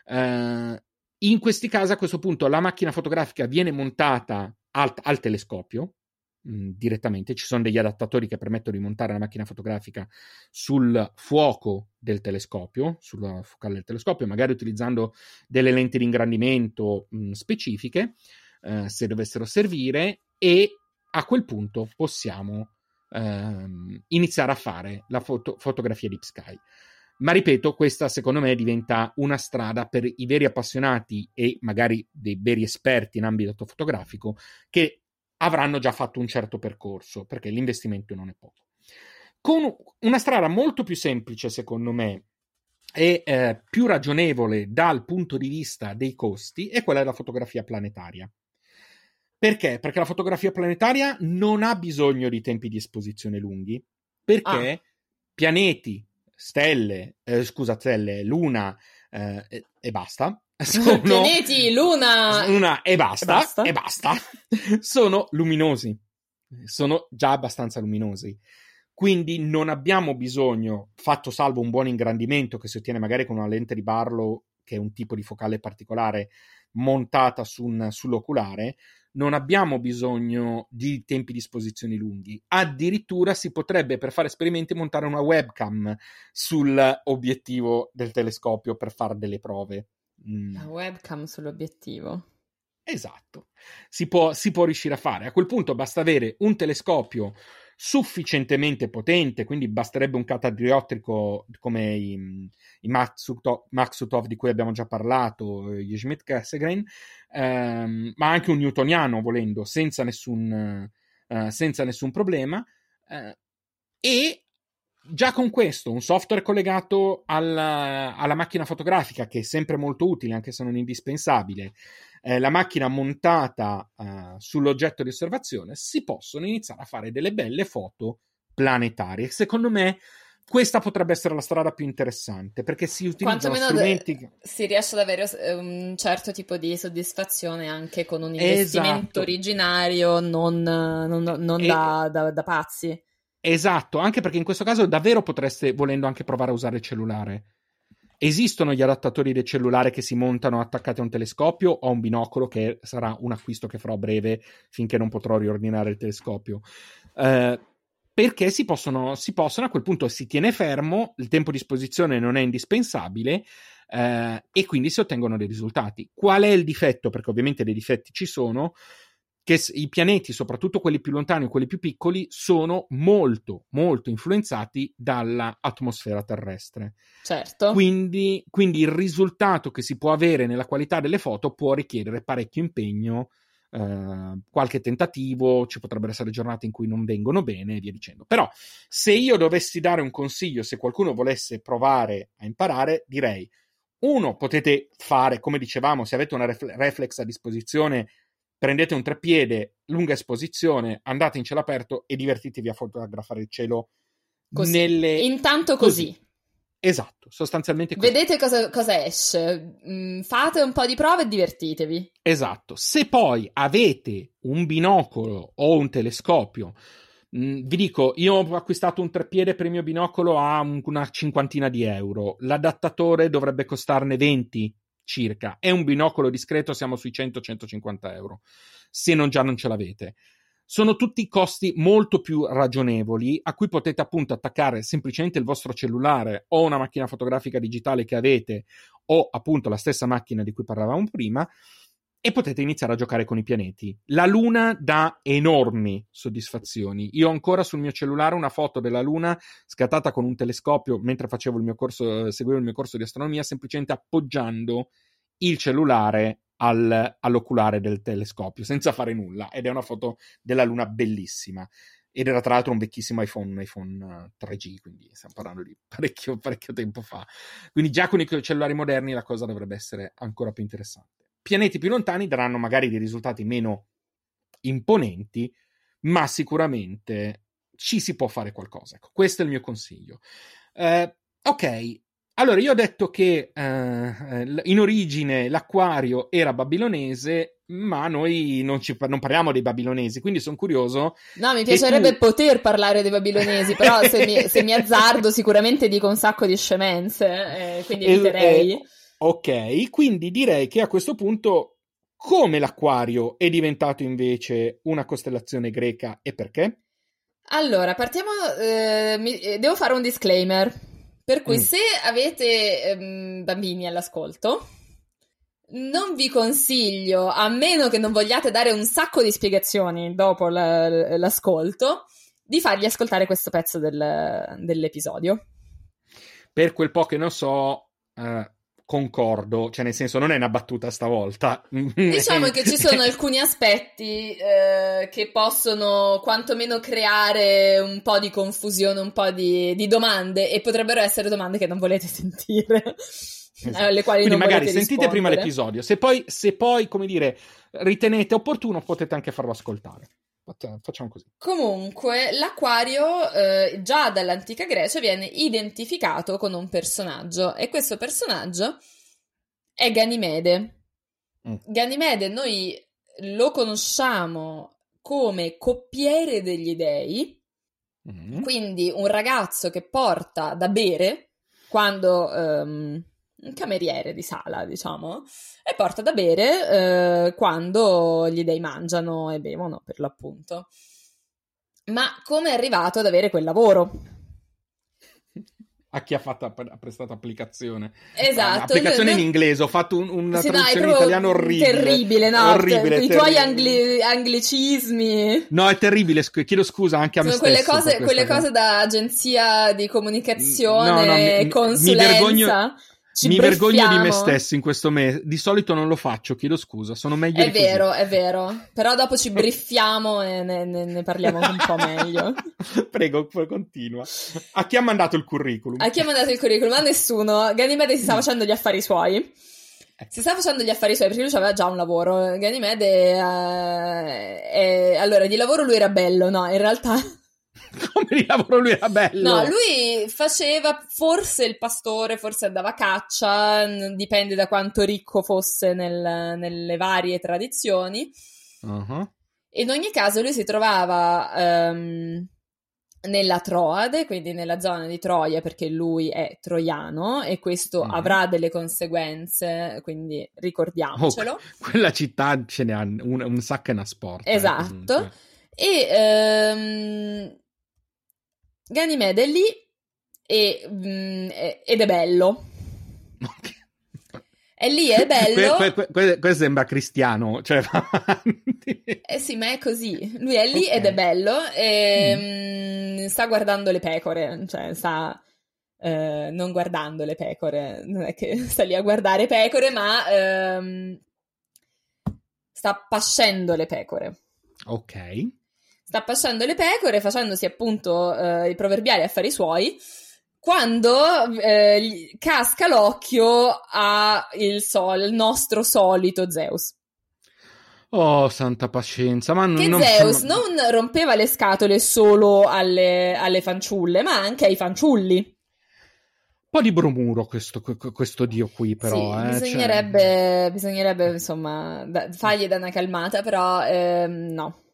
Eh, in questi casi a questo punto la macchina fotografica viene montata al, al telescopio direttamente, ci sono degli adattatori che permettono di montare la macchina fotografica sul fuoco del telescopio, sul focale del telescopio, magari utilizzando delle lenti di ingrandimento mh, specifiche, eh, se dovessero servire, e a quel punto possiamo ehm, iniziare a fare la foto- fotografia Deep Sky. Ma ripeto, questa secondo me diventa una strada per i veri appassionati e magari dei veri esperti in ambito fotografico che avranno già fatto un certo percorso, perché l'investimento non è poco. Con una strada molto più semplice, secondo me, e eh, più ragionevole dal punto di vista dei costi è quella della fotografia planetaria. Perché? Perché la fotografia planetaria non ha bisogno di tempi di esposizione lunghi, perché Ah. pianeti, stelle, eh, scusa, stelle, luna eh, e, e basta. (laughs) Sono, Pianeti, luna... una e basta, E basta. e basta. (laughs) sono luminosi, sono già abbastanza luminosi. Quindi non abbiamo bisogno, fatto salvo un buon ingrandimento che si ottiene magari con una lente di Barlow, che è un tipo di focale particolare, montata su un- sull'oculare, non abbiamo bisogno di tempi di esposizione lunghi. Addirittura si potrebbe, per fare esperimenti, montare una webcam sull'obiettivo del telescopio per fare delle prove. Mm. La webcam sull'obiettivo. Esatto, si può, si può riuscire a fare. A quel punto basta avere un telescopio sufficientemente potente, quindi basterebbe un catadriottico come i, i Maksutov, di cui abbiamo già parlato, eh, gli Schmidt Cassegrain, ehm, ma anche un newtoniano volendo, senza nessun, eh, senza nessun problema. eh, e già con questo, un software collegato alla, alla macchina fotografica, che è sempre molto utile, anche se non indispensabile, eh, la macchina montata eh, sull'oggetto di osservazione, si possono iniziare a fare delle belle foto planetarie. Secondo me questa potrebbe essere la strada più interessante perché si utilizzano strumenti. de- si riesce ad avere eh, un certo tipo di soddisfazione anche con un investimento Esatto. originario non, non- non E- da, da- da pazzi. Esatto, anche perché in questo caso davvero potreste, volendo anche provare a usare il cellulare. Esistono gli adattatori del cellulare che si montano attaccati a un telescopio o a un binocolo, che sarà un acquisto che farò a breve finché non potrò riordinare il telescopio. Eh, perché si possono, si possono, a quel punto si tiene fermo, il tempo di esposizione non è indispensabile eh, e quindi si ottengono dei risultati. Qual è il difetto? Perché ovviamente dei difetti ci sono che i pianeti, soprattutto quelli più lontani o quelli più piccoli, sono molto, molto influenzati dall'atmosfera terrestre. Certo. Quindi, quindi il risultato che si può avere nella qualità delle foto può richiedere parecchio impegno, eh, qualche tentativo, ci potrebbero essere giornate in cui non vengono bene e via dicendo. Però se io dovessi dare un consiglio, se qualcuno volesse provare a imparare, direi uno, potete fare, come dicevamo, se avete una ref- reflex a disposizione, prendete un treppiede, lunga esposizione, andate in cielo aperto e divertitevi a fotografare il cielo Così. nelle... Intanto così. Esatto, sostanzialmente così. Vedete cosa, cosa esce. Mm, fate un po' di prove e divertitevi. Esatto. Se poi avete un binocolo o un telescopio, mh, vi dico, io ho acquistato un treppiede per il mio binocolo a un- una cinquantina di euro. L'adattatore dovrebbe costarne 20, circa. È un binocolo discreto, siamo sui 100-150 euro, se non già non ce l'avete. Sono tutti costi molto più ragionevoli a cui potete appunto attaccare semplicemente il vostro cellulare o una macchina fotografica digitale che avete o appunto la stessa macchina di cui parlavamo prima e potete iniziare a giocare con i pianeti. La Luna dà enormi soddisfazioni. Io ho ancora sul mio cellulare una foto della Luna scattata con un telescopio mentre facevo il mio corso, seguivo il mio corso di astronomia, semplicemente appoggiando il cellulare al, all'oculare del telescopio senza fare nulla. Ed è una foto della Luna bellissima. Ed era tra l'altro un vecchissimo iPhone, iPhone 3G, eh, quindi stiamo parlando di parecchio, parecchio tempo fa. Quindi già con i cellulari moderni la cosa dovrebbe essere ancora più interessante pianeti più lontani daranno magari dei risultati meno imponenti, ma sicuramente ci si può fare qualcosa. Ecco, questo è il mio consiglio. Eh, ok, allora io ho detto che eh, in origine l'acquario era babilonese, ma noi non, ci, non parliamo dei babilonesi, quindi sono curioso. No, mi piacerebbe tu... poter parlare dei babilonesi, però se mi, se mi, azzardo sicuramente dico un sacco di scemenze, eh, quindi eviterei. Eh, Ok, quindi direi che a questo punto come l'acquario è diventato invece una costellazione greca e perché? Allora, partiamo. Eh, mi, eh, devo fare un disclaimer. Per cui, mm. se avete ehm, bambini all'ascolto, non vi consiglio, a meno che non vogliate dare un sacco di spiegazioni dopo la, l'ascolto, di fargli ascoltare questo pezzo del, dell'episodio. Per quel po' che ne so, eh, concordo, cioè nel senso non è una battuta stavolta. (laughs) Diciamo che ci sono alcuni aspetti eh, che possono quantomeno creare un po' di confusione, un po' di, di domande e potrebbero essere domande che non volete (laughs) sentire. Esatto. alle quali Quindi magari sentite rispondere. prima l'episodio, se poi, se poi, come dire, ritenete opportuno potete anche farlo ascoltare. Facciamo così. Comunque, l'acquario eh, già dall'antica Grecia viene identificato con un personaggio e questo personaggio è Ganimede. Mm. Ganimede noi lo conosciamo come coppiere degli dei, mm. quindi un ragazzo che porta da bere quando um, un cameriere di sala, diciamo, e porta da bere eh, quando gli dei mangiano e bevono, per l'appunto. Ma come è arrivato ad avere quel lavoro? a chi ha, fatto, ha prestato applicazione. Esatto. Applicazione no, in inglese, ho fatto un, una sì, traduzione no, in italiano orribile. Terribile, no? Orribile, I terribile. tuoi angli- anglicismi. No, è terribile, chiedo scusa anche a Sono me quelle stesso. Cose, quelle cose da agenzia di comunicazione, no, no, mi, consulenza. Mi vergogno, ci Mi vergogno di me stesso in questo mese. Di solito non lo faccio, chiedo scusa, sono meglio È vero, così. è vero. Però dopo ci briffiamo e ne, ne, ne parliamo un po' meglio. (laughs) Prego, continua. A chi ha mandato il curriculum? A chi ha mandato il curriculum? A nessuno. Ganimede si sta facendo gli affari suoi. Eh. Si sta facendo gli affari suoi perché lui aveva già un lavoro. Ganimede, uh, è... allora di lavoro lui era bello, no? In realtà (laughs) Come di lavoro lui era bello. No, lui faceva forse il pastore, forse andava a caccia, dipende da quanto ricco fosse nel, nelle varie tradizioni. Uh-huh. In ogni caso lui si trovava um, nella Troade, quindi nella zona di Troia, perché lui è troiano e questo uh-huh. avrà delle conseguenze, quindi ricordiamocelo. Oh, quella città ce ne ha un, un sacco e una sport. Esatto. Eh, e um, Ganimede è lì e, mm, ed è bello. È lì, è bello. Que, que, que, questo sembra cristiano, cioè Eh sì, ma è così. Lui è lì okay. ed è bello e mm. sta guardando le pecore, cioè sta eh, non guardando le pecore, non è che (laughs) sta lì a guardare pecore, ma ehm, sta pascendo le pecore. Ok sta passando le pecore, facendosi appunto eh, i proverbiali affari suoi, quando eh, casca l'occhio al sol, nostro solito Zeus. Oh, santa pazienza. Ma che non, Zeus non... non rompeva le scatole solo alle, alle fanciulle, ma anche ai fanciulli. Un po' di bromuro questo, questo dio qui, però. Sì, eh, bisognerebbe, cioè... bisognerebbe, insomma, da, fargli da una calmata, però ehm, no.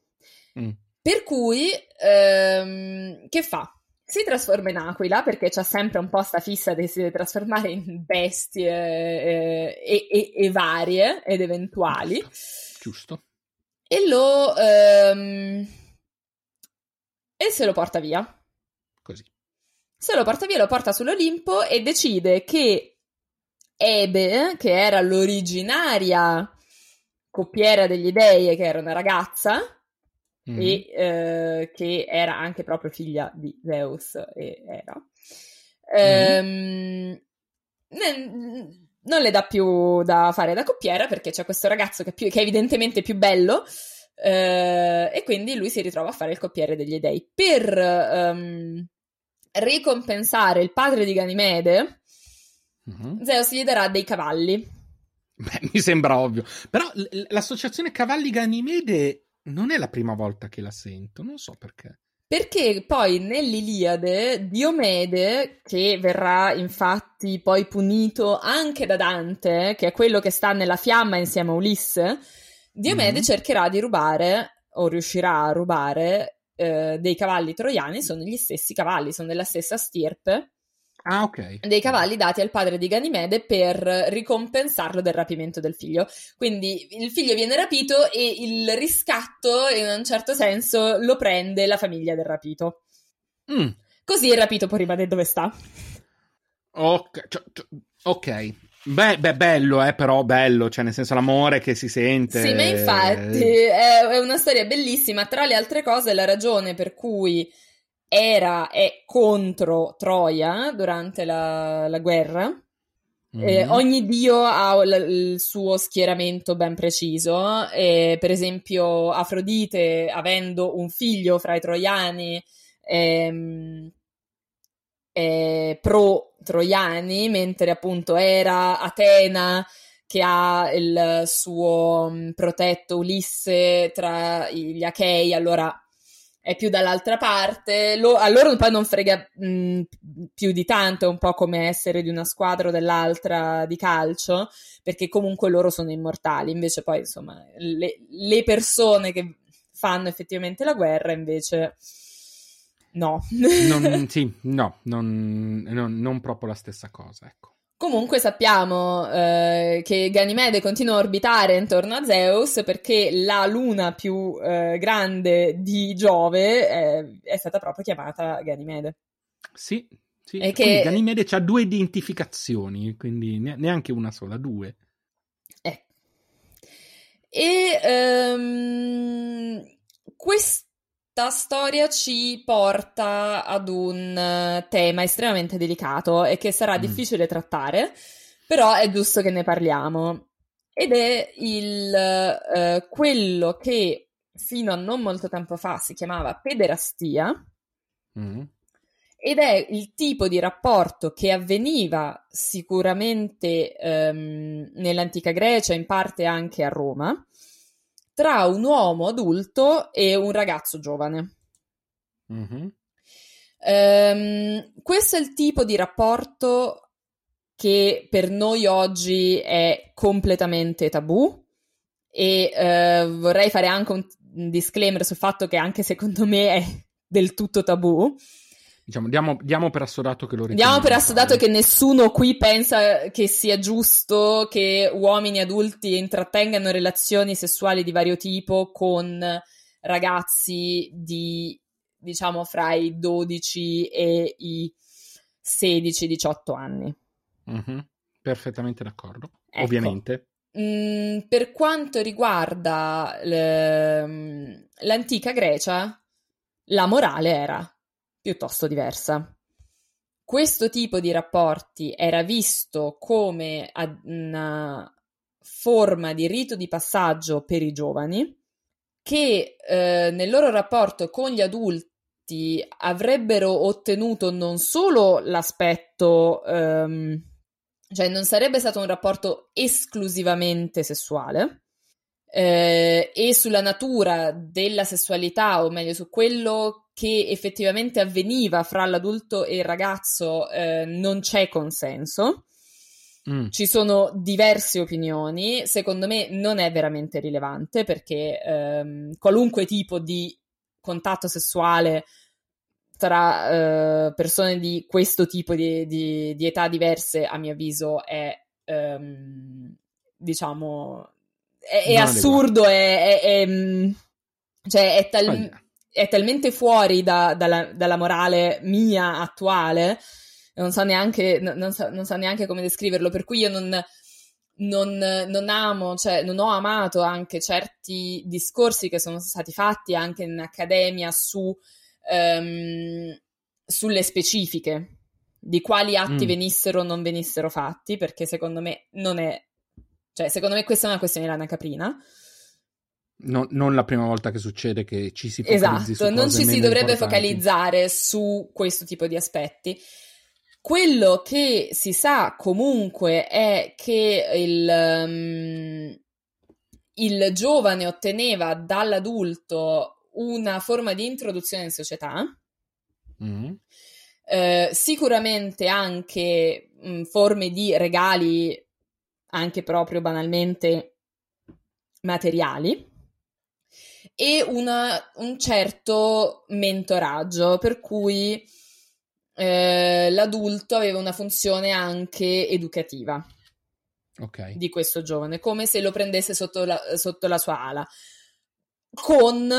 Mm. Per cui, ehm, che fa? si trasforma in aquila perché c'ha sempre un po' sta fissa di si deve trasformare in bestie eh, e, e, e, varie ed eventuali. Giusto. E lo... Ehm, e se lo porta via. Così. Se lo porta via, lo porta sull'Olimpo e decide che Ebe, che era l'originaria coppiera degli dei, che era una ragazza, mm. e eh, che era anche proprio figlia di Zeus, e era. Mm. Ehm, non le dà più da fare da coppiera perché c'è questo ragazzo che è, più, che è evidentemente più bello eh, e quindi lui si ritrova a fare il coppiere degli dei. Per um, ricompensare il padre di Ganimede, mm-hmm. Zeus gli darà dei cavalli. Beh, mi sembra ovvio. Però l'associazione cavalli-Ganimede non è la prima volta che la sento, non so perché. Perché poi nell'Iliade Diomede, che verrà infatti poi punito anche da Dante, che è quello che sta nella fiamma insieme a Ulisse, Diomede mm. cercherà di rubare, o riuscirà a rubare, eh, dei cavalli troiani, sono gli stessi cavalli, sono della stessa stirpe. Ah, ok. Dei cavalli dati al padre di Ganimede per ricompensarlo del rapimento del figlio. Quindi il figlio viene rapito e il riscatto, in un certo senso, lo prende la famiglia del rapito. Mm. Così il rapito può rimanere dove sta. Ok, cioè, cioè, ok. Beh, beh, bello, eh, però bello, cioè nel senso l'amore che si sente. Sì, ma infatti è, è una storia bellissima. Tra le altre cose, la ragione per cui era è contro Troia durante la, la guerra. Mm-hmm. Eh, ogni dio ha l- il suo schieramento ben preciso. Eh, per esempio, Afrodite, avendo un figlio fra i troiani, ehm, eh, pro-troiani, mentre appunto era Atena che ha il suo mm, protetto Ulisse tra gli Achei, allora è più dall'altra parte. Lo, a loro poi non frega mh, mm, più di tanto, è un po' come essere di una squadra o dell'altra di calcio, perché comunque loro sono immortali. Invece poi, insomma, le, le persone che fanno effettivamente la guerra, invece no. non, (laughs) sì, no, non, non, non, proprio la stessa cosa, ecco. Comunque sappiamo eh, che Ganimede continua a orbitare intorno a Zeus perché la luna più eh, grande di Giove eh, è stata proprio chiamata Ganimede. Sì, sì. E che... Ganimede ha due identificazioni, quindi neanche una sola, due. Eh. E um, questo questa storia ci porta ad un eh, tema estremamente delicato e che sarà mm. difficile trattare, però è giusto che ne parliamo. Ed è il, uh, quello che fino a non molto tempo fa si chiamava pederastia. Mm. Ed è il tipo di rapporto che avveniva sicuramente um, nell'antica Grecia, in parte anche a Roma, tra un uomo adulto e un ragazzo giovane. Mm-hmm. Um, questo è il tipo di rapporto che per noi oggi è completamente tabù e uh, vorrei fare anche un disclaimer sul fatto che anche secondo me è del tutto tabù Diciamo, diamo, diamo, per assodato che lo Diamo per assodato che nessuno qui pensa che sia giusto che uomini adulti intrattengano relazioni sessuali di vario tipo con ragazzi di, diciamo, fra i 12 e i 16-18 anni. Mm-hmm. Perfettamente d'accordo, ecco. ovviamente. Mm, per quanto riguarda l'antica Grecia, la morale era piuttosto diversa. Questo tipo di rapporti era visto come una forma di rito di passaggio per i giovani che eh, nel loro rapporto con gli adulti avrebbero ottenuto non solo l'aspetto, ehm, cioè non sarebbe stato un rapporto esclusivamente sessuale, eh, e sulla natura della sessualità, o meglio su quello che effettivamente avveniva fra l'adulto e il ragazzo eh, non c'è consenso. Mm. Ci sono diverse opinioni, secondo me non è veramente rilevante perché ehm, qualunque tipo di contatto sessuale tra uh, persone di questo tipo di, di, di, età diverse, a mio avviso, è, um, diciamo, è, è assurdo, è, è, mm, cioè è, tal- è, talmente fuori da, dalla, dalla, morale mia attuale, non so, neanche, non, so, non so neanche come descriverlo, per cui io non, non, non, amo, cioè non ho amato anche certi discorsi che sono stati fatti anche in accademia su, um, sulle specifiche di quali atti mm. venissero o non venissero fatti, perché secondo me non è, cioè secondo me questa è una questione di lana caprina. No, non la prima volta che succede che ci si focalizzi esatto, non ci si dovrebbe importanti. focalizzare su questo tipo di aspetti. Quello che si sa comunque è che il, um, il giovane otteneva dall'adulto una forma di introduzione in società, mm. eh, sicuramente anche mh, forme di regali, anche proprio banalmente materiali, e una, un certo mentoraggio, per cui eh, l'adulto aveva una funzione anche educativa okay. di questo giovane, come se lo prendesse sotto la, sotto la sua ala, con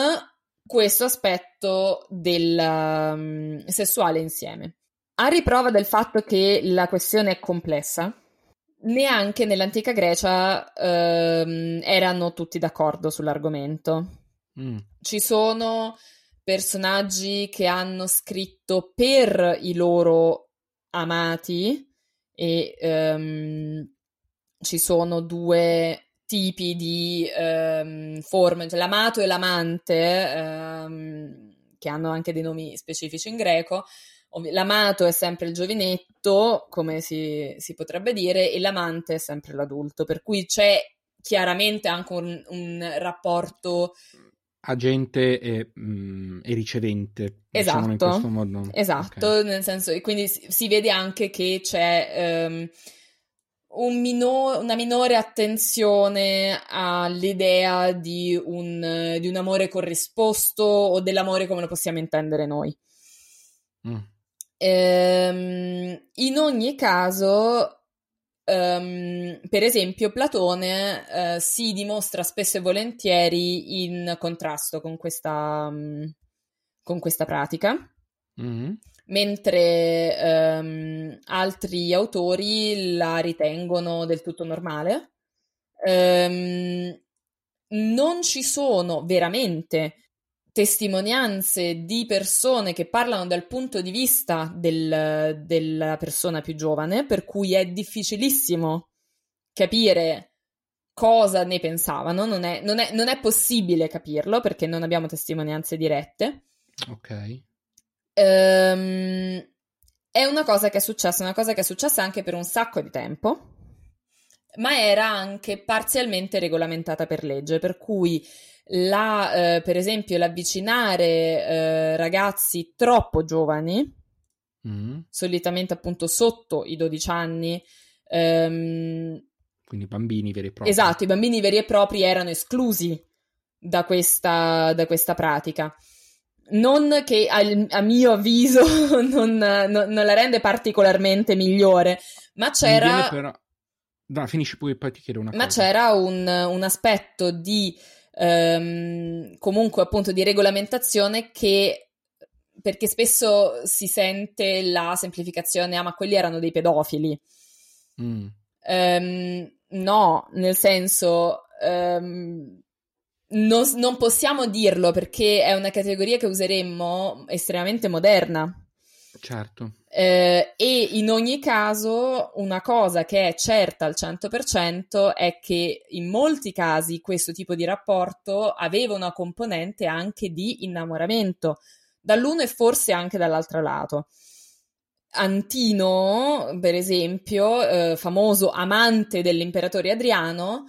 questo aspetto del um, sessuale insieme. A riprova del fatto che la questione è complessa, neanche nell'antica Grecia um, erano tutti d'accordo sull'argomento. Mm. Ci sono personaggi che hanno scritto per i loro amati e um, ci sono due tipi di um, forme, cioè l'amato e l'amante, um, che hanno anche dei nomi specifici in greco. L'amato è sempre il giovinetto, come si, si potrebbe dire, e l'amante è sempre l'adulto, per cui c'è chiaramente anche un, un rapporto agente e, mm, e ricevente. Esatto, diciamo esatto okay. nel senso, e quindi si, si, vede anche che c'è um, un minor, una minore attenzione all'idea di un, di un, amore corrisposto o dell'amore come lo possiamo intendere noi. Mm. Ehm, in ogni caso, Um, per esempio, Platone uh, si dimostra spesso e volentieri in contrasto con questa, um, con questa pratica, mm-hmm. mentre um, altri autori la ritengono del tutto normale. non ci sono veramente testimonianze di persone che parlano dal punto di vista del, della persona più giovane, per cui è difficilissimo capire cosa ne pensavano, non è, non è, non è possibile capirlo perché non abbiamo testimonianze dirette. Ok. Ehm, è una cosa che è successa, una cosa che è successa anche per un sacco di tempo, ma era anche parzialmente regolamentata per legge, per cui la, eh, per esempio, l'avvicinare eh, ragazzi troppo giovani, mm. solitamente appunto sotto i 12 anni, ehm, quindi bambini veri e propri. Esatto, i bambini veri e propri erano esclusi da questa, da questa pratica. Non che al, a mio avviso (laughs) non, non, non, la rende particolarmente migliore, ma c'era. Però... No, finisci pure poi ti chiedo una ma cosa. Ma c'era un, un aspetto di ehm, comunque appunto di regolamentazione che perché spesso si sente la semplificazione, ah ma quelli erano dei pedofili. Mm. Um, no, nel senso, um, non, non, possiamo dirlo perché è una categoria che useremmo estremamente moderna. Certo. Eh, e in ogni caso, una cosa che è certa al 100% è che in molti casi questo tipo di rapporto aveva una componente anche di innamoramento, dall'uno e forse anche dall'altro lato. Antino, per esempio, eh, famoso amante dell'imperatore Adriano,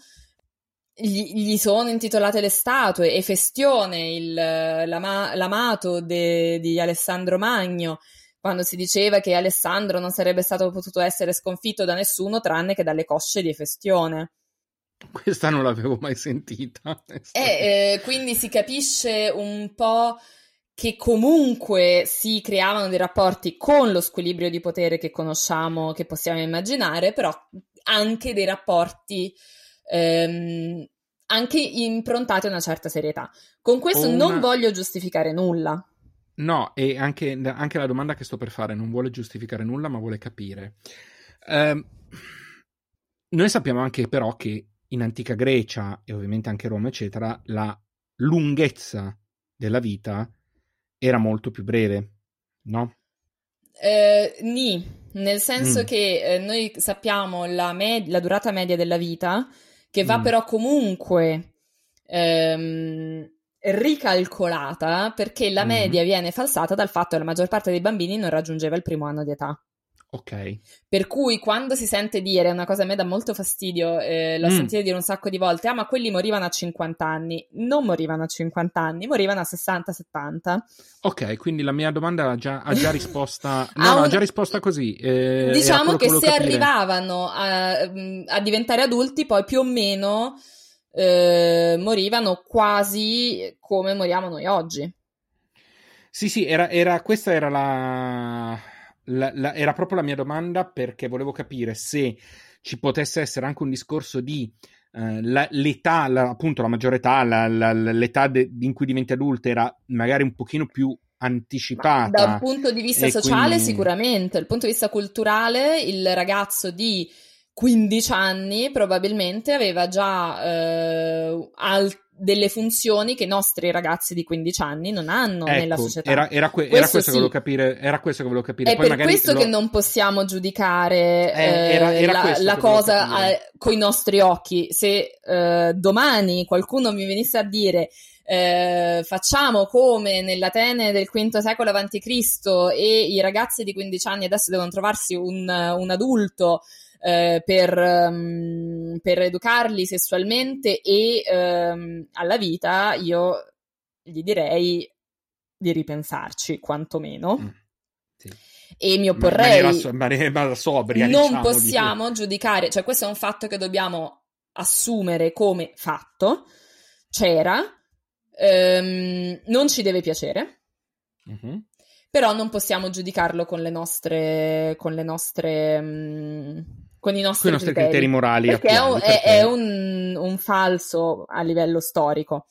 gli, gli, sono intitolate le statue, Efestione, il, l'ama, l'amato de, di Alessandro Magno, quando si diceva che Alessandro non sarebbe stato potuto essere sconfitto da nessuno tranne che dalle cosce di Efestione. Questa non l'avevo mai sentita. E eh, quindi si capisce un po' che comunque si creavano dei rapporti con lo squilibrio di potere che conosciamo, che possiamo immaginare, però anche dei rapporti ehm, anche improntati a una certa serietà. Con questo una... non voglio giustificare nulla. No, e anche, anche, la domanda che sto per fare non vuole giustificare nulla, ma vuole capire. Eh, noi sappiamo anche però che in antica Grecia e ovviamente anche Roma, eccetera, la lunghezza della vita era molto più breve, no? Eh, ni, nel senso mm. che eh, noi sappiamo la, med- la, durata media della vita, che va mm. però comunque ehm, ricalcolata perché la mm. media viene falsata dal fatto che la maggior parte dei bambini non raggiungeva il primo anno di età. Ok. Per cui quando si sente dire, una cosa a me dà molto fastidio, eh, l'ho mm. sentito dire un sacco di volte, ah ma quelli morivano a 50 anni. Non morivano a 50 anni, morivano a 60-70. Ok, quindi la mia domanda ha già, ha già risposta, (laughs) no, un... ha già risposta così. Eh, diciamo che, che se capire. arrivavano a, a, diventare adulti, poi più o meno eh, morivano quasi come moriamo noi oggi. Sì, sì, era, era, questa era la la, la, era proprio la mia domanda perché volevo capire se ci potesse essere anche un discorso di uh, la, l'età, appunto la maggiore età, l'età de, in cui diventi adulto era magari un pochino più anticipata. Ma da un punto di vista sociale quindi... sicuramente, dal punto di vista culturale il ragazzo di 15 anni probabilmente aveva già eh, alt- delle funzioni che i nostri ragazzi di 15 anni non hanno ecco, nella società. Era, era, que- questo era questo sì. che volevo capire. Era questo che volevo capire. È Poi per questo lo... che non possiamo giudicare eh, era la, la cosa con i nostri occhi. Se eh, domani qualcuno mi venisse a dire eh, facciamo come nell'Atene del V secolo a.C. e i ragazzi di 15 anni adesso devono trovarsi un, un adulto eh, per, um, per, educarli sessualmente e um, alla vita, io gli direi di ripensarci, quantomeno. Mm, sì. E mi opporrei. In maniera, sobria, non diciamo, possiamo giudicare, cioè questo è un fatto che dobbiamo assumere come fatto. C'era, um, non ci deve piacere. Mm-hmm però non possiamo giudicarlo con le nostre, con le nostre um, con i nostri, con i nostri criteri, criteri, morali. Perché attuali, è, perché... è un, un falso a livello storico.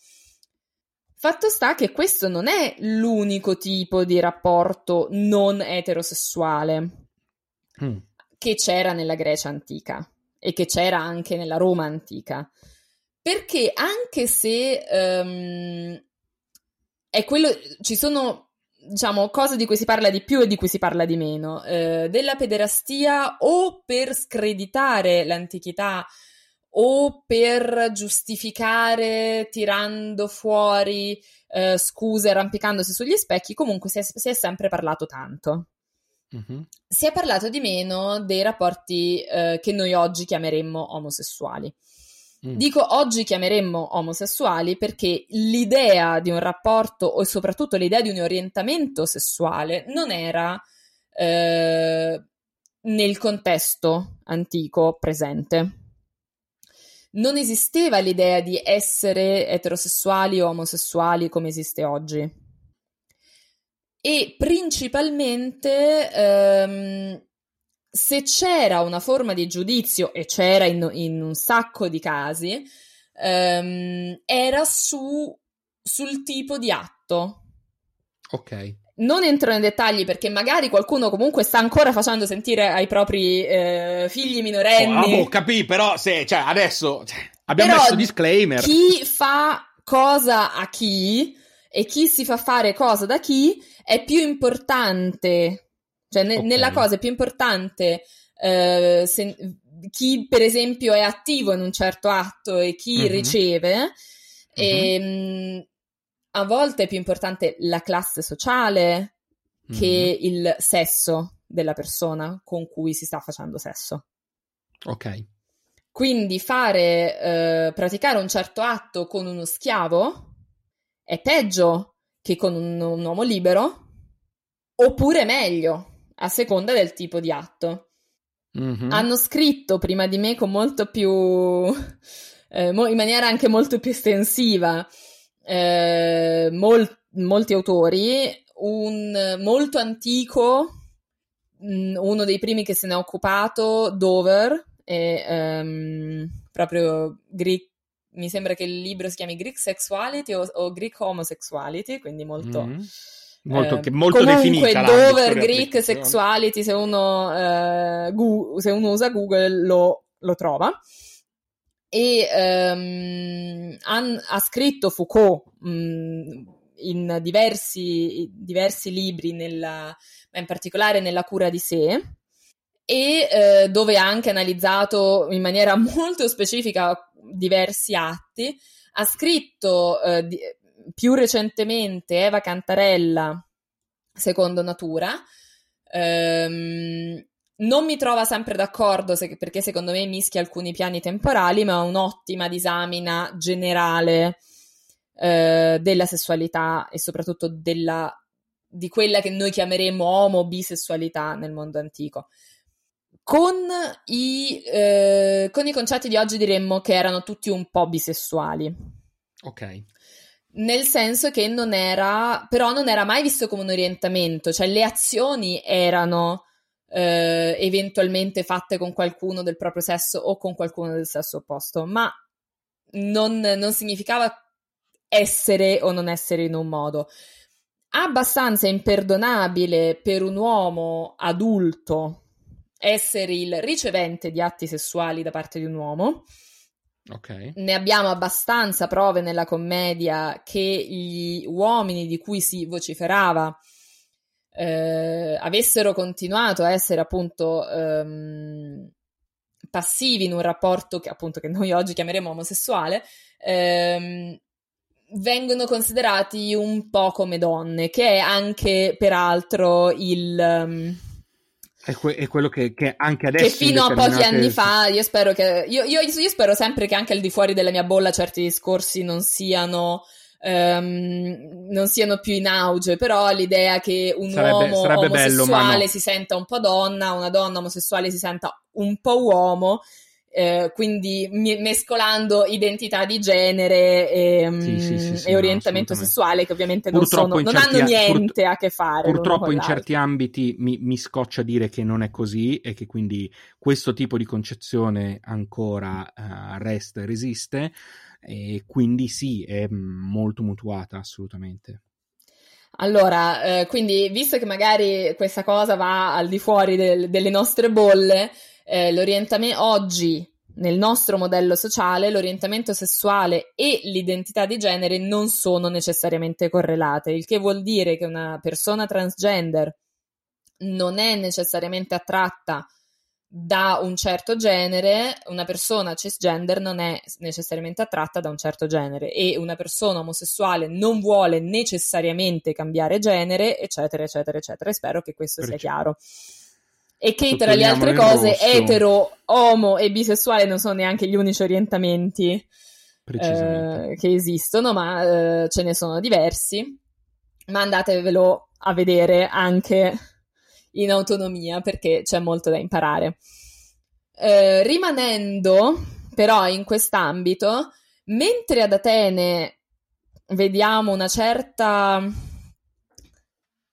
Fatto sta che questo non è l'unico tipo di rapporto non eterosessuale mm. che c'era nella Grecia antica e che c'era anche nella Roma antica. Perché anche se um, è quello, ci sono diciamo, cose di cui si parla di più e di cui si parla di meno, eh, della pederastia o per screditare l'antichità o per giustificare tirando fuori eh, scuse, arrampicandosi sugli specchi, comunque si è, si è sempre parlato tanto. Mm-hmm. Si è parlato di meno dei rapporti eh, che noi oggi chiameremmo omosessuali. Mm. Dico oggi chiameremmo omosessuali perché l'idea di un rapporto o soprattutto l'idea di un orientamento sessuale non era eh, nel contesto antico presente. Non esisteva l'idea di essere eterosessuali o omosessuali come esiste oggi. E principalmente ehm, se c'era una forma di giudizio, e c'era in, in un sacco di casi, ehm, era su, sul tipo di atto. Ok. Non entro nei dettagli perché magari qualcuno comunque sta ancora facendo sentire ai propri eh, figli minorenni. Oh, oh capì, però se, cioè, adesso cioè, abbiamo però messo disclaimer. Chi fa cosa a chi e chi si fa fare cosa da chi è più importante cioè, ne- okay. nella cosa più importante eh, se- chi, per esempio, è attivo in un certo atto e chi mm-hmm. riceve, mm-hmm. E, mh, a volte è più importante la classe sociale che mm-hmm. il sesso della persona con cui si sta facendo sesso. Ok. Quindi fare, eh, praticare un certo atto con uno schiavo è peggio che con un, un uomo libero, oppure meglio a seconda del tipo di atto. Mm-hmm. Hanno scritto prima di me con molto più, (laughs) eh, mo- in maniera anche molto più estensiva, eh, mol- molti autori, un molto antico, mh, uno dei primi che se ne è occupato, Dover, e, um, proprio Greek, mi sembra che il libro si chiami Greek Sexuality o, o Greek Homosexuality, quindi molto... Mm. Molto, eh, molto comunque definita Dover Greek Sexuality se uno, eh, gu- se uno usa Google lo, lo trova e um, han, ha scritto Foucault mh, in diversi, diversi libri, nella, in particolare nella cura di sé, e eh, dove ha anche analizzato in maniera (laughs) molto specifica diversi atti. Ha scritto eh, di, più recentemente Eva Cantarella, Secondo Natura. Ehm, non mi trova sempre d'accordo se, perché secondo me mischia alcuni piani temporali, ma è un'ottima disamina generale eh, della sessualità e soprattutto della, di quella che noi chiameremo omo-bisessualità nel mondo antico. Con i, eh, con i concetti di oggi diremmo che erano tutti un po' bisessuali. Ok. Nel senso che non era, però non era mai visto come un orientamento, cioè le azioni erano eh, eventualmente fatte con qualcuno del proprio sesso o con qualcuno del sesso opposto, ma non, non significava essere o non essere in un modo. Abbastanza imperdonabile per un uomo adulto essere il ricevente di atti sessuali da parte di un uomo. Okay. Ne abbiamo abbastanza prove nella commedia che gli uomini di cui si vociferava eh, avessero continuato a essere appunto ehm, passivi in un rapporto che appunto che noi oggi chiameremo omosessuale, ehm, vengono considerati un po' come donne, che è anche peraltro il... Um, è, que- è, quello che, che, anche adesso. Che fino a pochi anni fa, io spero che. Io, io, io, spero sempre che anche al di fuori della mia bolla certi discorsi non siano. Um, non siano più in auge, però l'idea che un sarebbe, uomo sarebbe omosessuale bello, no. si senta un po' donna, una donna omosessuale si senta un po' uomo, eh, quindi mi- mescolando identità di genere e, Sì, sì, sì, sì, e no, orientamento sessuale che ovviamente non, sono, non hanno a- niente a che fare. Purtroppo in certi ambiti mi, mi scoccia dire che non è così e che quindi questo tipo di concezione ancora eh, resta e resiste e quindi sì, è molto mutuata assolutamente. Allora, eh, quindi visto che magari questa cosa va al di fuori del- delle nostre bolle, eh, l'orientamento oggi nel nostro modello sociale l'orientamento sessuale e l'identità di genere non sono necessariamente correlate, il che vuol dire che una persona transgender non è necessariamente attratta da un certo genere, una persona cisgender non è necessariamente attratta da un certo genere e una persona omosessuale non vuole necessariamente cambiare genere, eccetera, eccetera, eccetera. E spero che questo sia Preciso. chiaro. E che tra le altre cose, etero, omo e bisessuale non sono neanche gli unici orientamenti eh, che esistono, ma eh, ce ne sono diversi. Ma andatevelo a vedere anche in autonomia perché c'è molto da imparare. Eh, rimanendo però in quest'ambito, mentre ad Atene vediamo una certa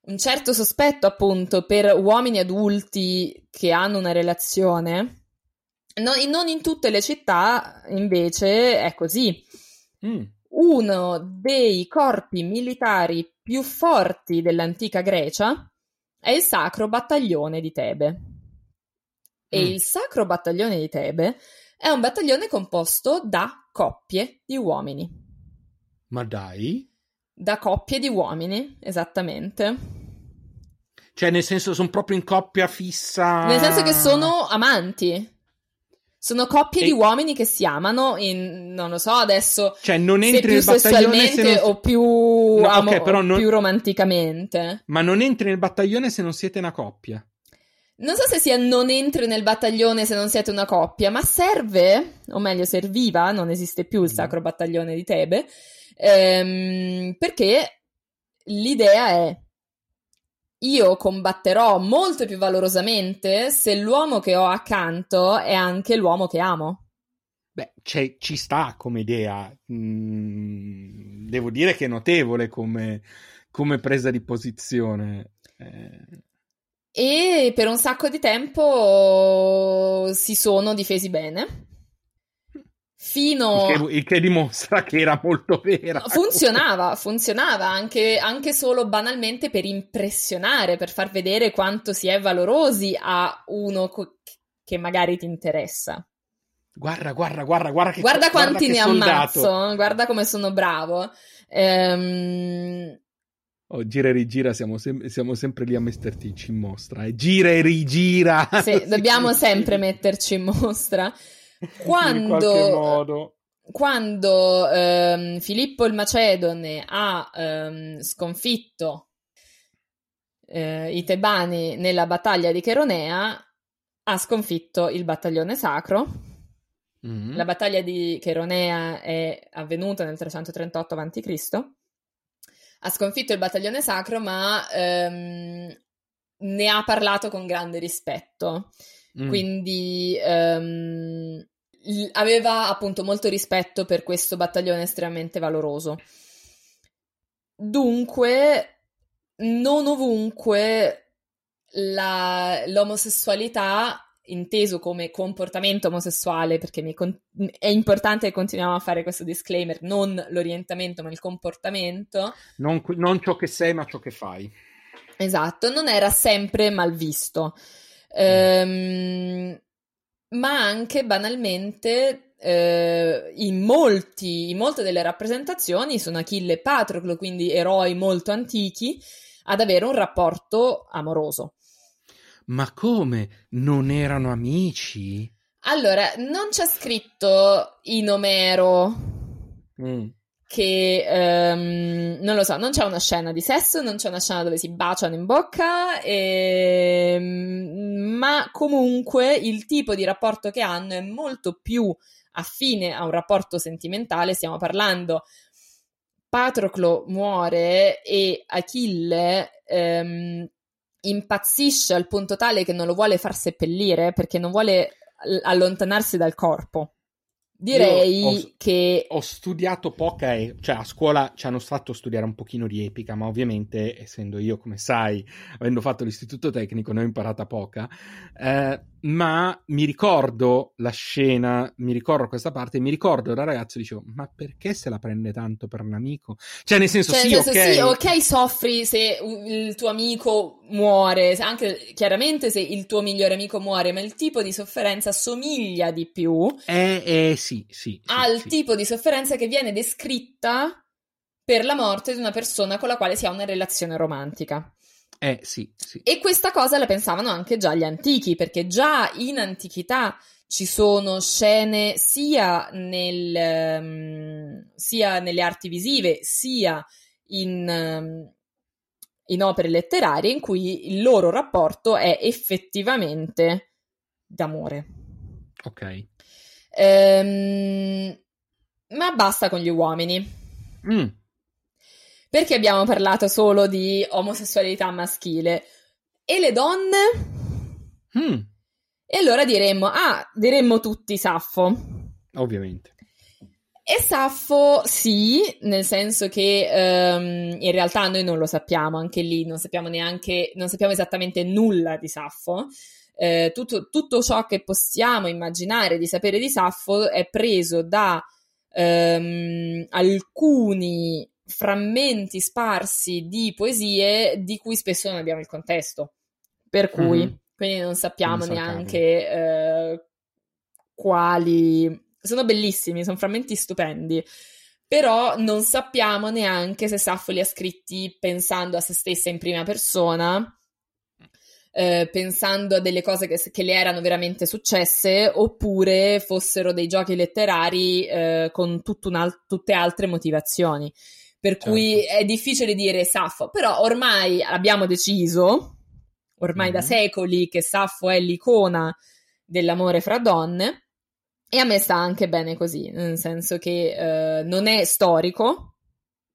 un certo sospetto appunto per uomini adulti che hanno una relazione, no- non in tutte le città invece è così. Mm. Uno dei corpi militari più forti dell'antica Grecia è il Sacro Battaglione di Tebe. E Mm. il Sacro Battaglione di Tebe è un battaglione composto da coppie di uomini. Ma dai? Da coppie di uomini, esattamente. Cioè, nel senso, sono proprio in coppia fissa. Nel senso che sono amanti. Sono coppie E- di uomini che si amano in, non lo so, adesso Cioè, non entri nel battaglione se non... o più, No, amo- ok, però non- più romanticamente. Ma non entri nel battaglione se non siete una coppia. Non so se sia non entri nel battaglione se non siete una coppia, ma serve, o meglio serviva, non esiste più il Mm. Sacro Battaglione di Tebe, ehm, perché l'idea è io combatterò molto più valorosamente se l'uomo che ho accanto è anche l'uomo che amo. Beh, ci sta come idea. Mm, devo dire che è notevole come, come presa di posizione. Eh... E per un sacco di tempo si sono difesi bene. Fino... Il che, il che dimostra che era molto vera. Funzionava, funzionava anche, anche, solo banalmente per impressionare, per far vedere quanto si è valorosi a uno co- che magari ti interessa. Guarda, guarda, guarda, guarda che Guarda quanti guarda ne ammazzo, guarda come sono bravo. Ehm... Oh, gira e rigira, siamo, sem- siamo, sempre lì a metterci in mostra. Eh. Gira e rigira. Sì, (laughs) dobbiamo sempre metterci in mostra. Quando, quando ehm, Filippo il Macedone ha ehm, sconfitto eh, i Tebani nella battaglia di Cheronea, ha sconfitto il battaglione sacro Mm-hmm. La battaglia di Cheronea è avvenuta nel 338 a.C. Ha sconfitto il battaglione sacro, ma ehm, ne ha parlato con grande rispetto. Mm. Quindi ehm, aveva appunto molto rispetto per questo battaglione estremamente valoroso. Dunque, non ovunque la, l'omosessualità inteso come comportamento omosessuale, perché con- è importante che continuiamo a fare questo disclaimer, non l'orientamento ma il comportamento. Non, non ciò che sei ma ciò che fai. Esatto, non era sempre mal visto. Mm. Ehm, ma anche banalmente eh, in, molti, in molte delle rappresentazioni sono Achille e Patroclo, quindi eroi molto antichi, ad avere un rapporto amoroso. Ma come? Non erano amici? Allora, non c'è scritto in Omero mm. Che, um, non lo so, non c'è una scena di sesso, non c'è una scena dove si baciano in bocca, e, ehm, ma comunque il tipo di rapporto che hanno è molto più affine a un rapporto sentimentale, stiamo parlando Patroclo muore e Achille um, impazzisce al punto tale che non lo vuole far seppellire perché non vuole allontanarsi dal corpo. Direi ho, che... Ho studiato poca, e, cioè a scuola ci hanno fatto studiare un pochino di epica, ma ovviamente, essendo io, come sai, avendo fatto l'istituto tecnico, ne ho imparata poca. Eh, ma mi ricordo la scena, mi ricordo questa parte, mi ricordo da ragazzo dicevo, ma perché se la prende tanto per un amico? Cioè nel senso, cioè, sì, nel senso okay. sì, ok, soffri se il tuo amico muore, anche chiaramente se il tuo migliore amico muore, ma il tipo di sofferenza somiglia di più eh, eh, sì, sì, al sì. tipo di sofferenza che viene descritta per la morte di una persona con la quale si ha una relazione romantica. Eh sì, sì. E questa cosa la pensavano anche già gli antichi, perché già in antichità ci sono scene sia, nel, um, sia nelle arti visive, sia in, um, in, opere letterarie in cui il loro rapporto è effettivamente d'amore. Ok. Um, ma basta con gli uomini. Mm perché abbiamo parlato solo di omosessualità maschile? E le donne? Mm. E allora diremmo, ah, diremmo tutti Saffo. Ovviamente. E Saffo sì, nel senso che um, in realtà noi non lo sappiamo, anche lì non sappiamo neanche, non sappiamo esattamente nulla di Saffo. Eh, tutto, tutto, ciò che possiamo immaginare di sapere di Saffo è preso da um, alcuni frammenti sparsi di poesie di cui spesso non abbiamo il contesto. Per cui, mm-hmm. quindi non sappiamo non neanche eh, quali. Sono bellissimi, sono frammenti stupendi. Però non sappiamo neanche se Saffo li ha scritti pensando a se stessa in prima persona, eh, pensando a delle cose che, che, le erano veramente successe, oppure fossero dei giochi letterari eh, con tutte altre motivazioni per certo. cui è difficile dire Saffo, però ormai abbiamo deciso, ormai mm-hmm. da secoli, che Saffo è l'icona dell'amore fra donne e a me sta anche bene così, nel senso che eh, non è storico,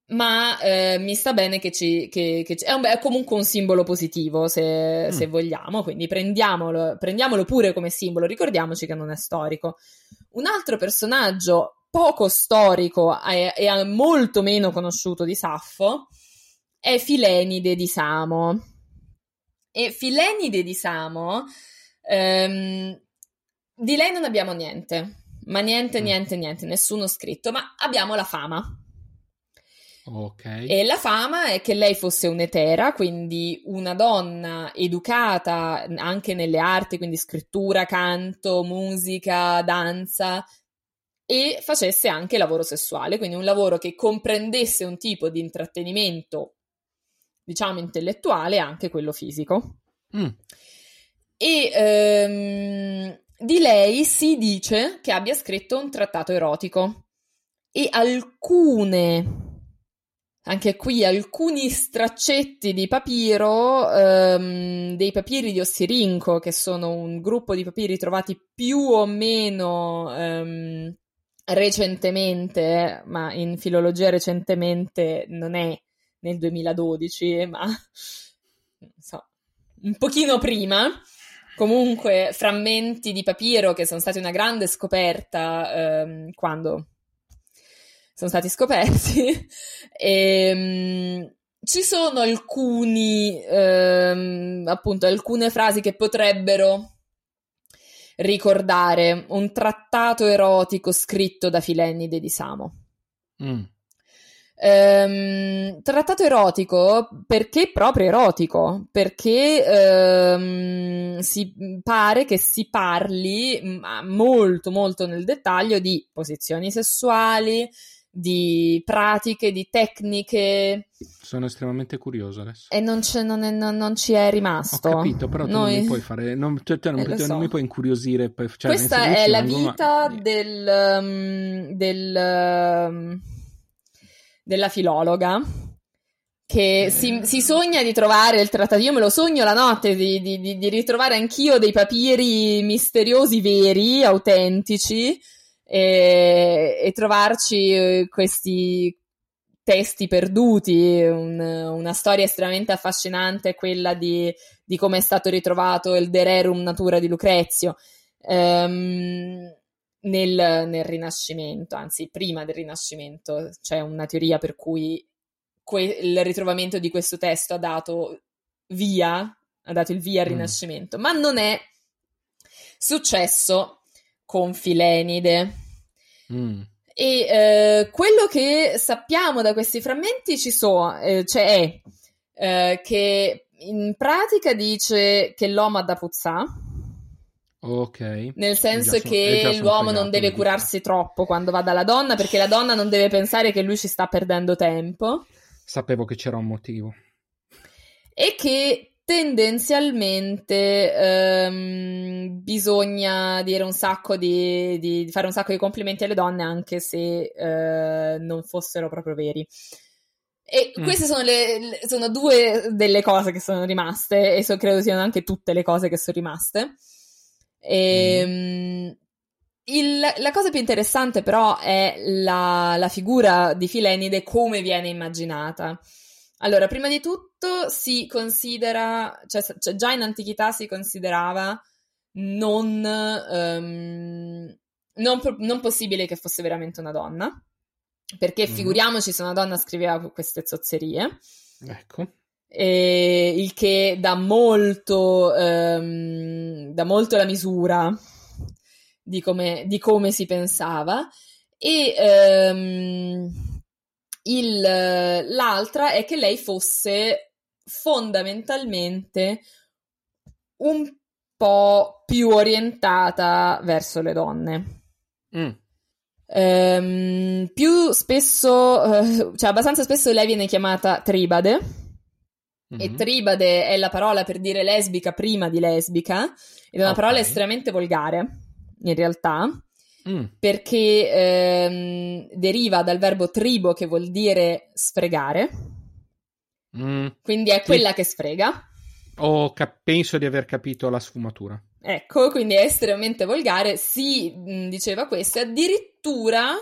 ma eh, mi sta bene che ci. Che, che ci è, un, è, comunque un simbolo positivo, se, mm. se vogliamo, quindi prendiamolo, prendiamolo pure come simbolo, ricordiamoci che non è storico. Un altro personaggio poco storico e, e molto meno conosciuto di Saffo è Filenide di Samo. E Filenide di Samo, ehm, di lei non abbiamo niente, ma niente, mm. niente, niente, nessuno scritto, ma abbiamo la fama. Okay. E la fama è che lei fosse un'etera, quindi una donna educata anche nelle arti, quindi scrittura, canto, musica, danza, e facesse anche lavoro sessuale, quindi un lavoro che comprendesse un tipo di intrattenimento, diciamo intellettuale, anche quello fisico. Mm. E ehm, di lei si dice che abbia scritto un trattato erotico e alcune anche qui alcuni straccetti di papiro, ehm, dei papiri di Ossirinco, che sono un gruppo di papiri trovati più o meno ehm, recentemente, ma in filologia recentemente non è nel 2012, ma so, un pochino prima. Comunque, frammenti di papiro che sono stati una grande scoperta ehm, quando sono stati scoperti. (laughs) e, um, ci sono alcuni, ehm, appunto, alcune frasi che potrebbero ricordare un trattato erotico scritto da Filennide di Samo. Mm. Ehm, trattato erotico perché proprio erotico? Perché ehm, si pare che si parli molto molto nel dettaglio di posizioni sessuali, di pratiche, di tecniche. Sono estremamente curioso adesso. E non, non, è, non, non ci è rimasto. Ho capito, però tu Noi... non mi puoi fare, non, cioè, cioè, non, eh, so. non mi puoi incuriosire. Cioè, Questa è la vita ma... del, um, del, um, della filologa che si, si, sogna di trovare il trattato. Io me lo sogno la notte di, di, di, ritrovare anch'io dei papiri misteriosi veri, autentici e, e trovarci eh, questi testi perduti, un, una storia estremamente affascinante, quella di, di come è stato ritrovato il De Rerum Natura di Lucrezio. Um, nel, nel, Rinascimento, anzi prima del Rinascimento, c'è una teoria per cui que- il ritrovamento di questo testo ha dato via, ha dato il via al mm. Rinascimento, ma non è successo con Filenide. Mm. E eh, quello che sappiamo da questi frammenti ci sono, eh, cioè è eh, che in pratica dice che l'uomo ha da puzzà. Ok. Nel senso sono, che l'uomo non deve curarsi troppo quando va dalla donna, perché la donna non deve pensare che lui ci sta perdendo tempo. Sapevo che c'era un motivo. E che tendenzialmente ehm, bisogna dire un sacco di, di, fare un sacco di complimenti alle donne anche se eh, non fossero proprio veri. E mm. queste sono, le, le, sono, due delle cose che sono rimaste e so, credo siano anche tutte le cose che sono rimaste. E, mm. il, la cosa più interessante però è la, la figura di Filenide come viene immaginata. Allora, prima di tutto si considera, cioè, cioè già in antichità si considerava non, um, non, non, possibile che fosse veramente una donna, perché mm. figuriamoci se una donna scriveva queste zozzerie. Ecco. E il che dà molto, um, dà molto la misura di come, di come si pensava. E um, il, l'altra è che lei fosse fondamentalmente un po' più orientata verso le donne. Mm. Ehm, più spesso, eh, cioè abbastanza spesso lei viene chiamata tribade. Mm-hmm. E tribade è la parola per dire lesbica prima di lesbica, ed è una okay. parola estremamente volgare, in realtà. Mm. perché ehm, deriva dal verbo tribo che vuol dire sfregare. Mm. Quindi è quella sì. che sfrega. Oh, cap- penso di aver capito la sfumatura. Ecco, quindi è estremamente volgare. Si mh, diceva questo, addirittura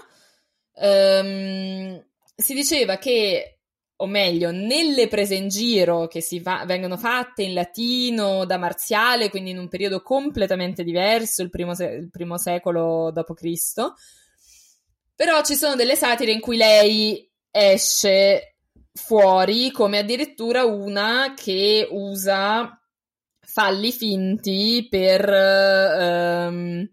ehm, si diceva che, o meglio, nelle prese in giro che fa, vengono fatte in latino da Marziale, quindi in un periodo completamente diverso, il primo, se- il primo secolo d.C., però ci sono delle satire in cui lei esce fuori, come addirittura una che usa falli finti per ehm,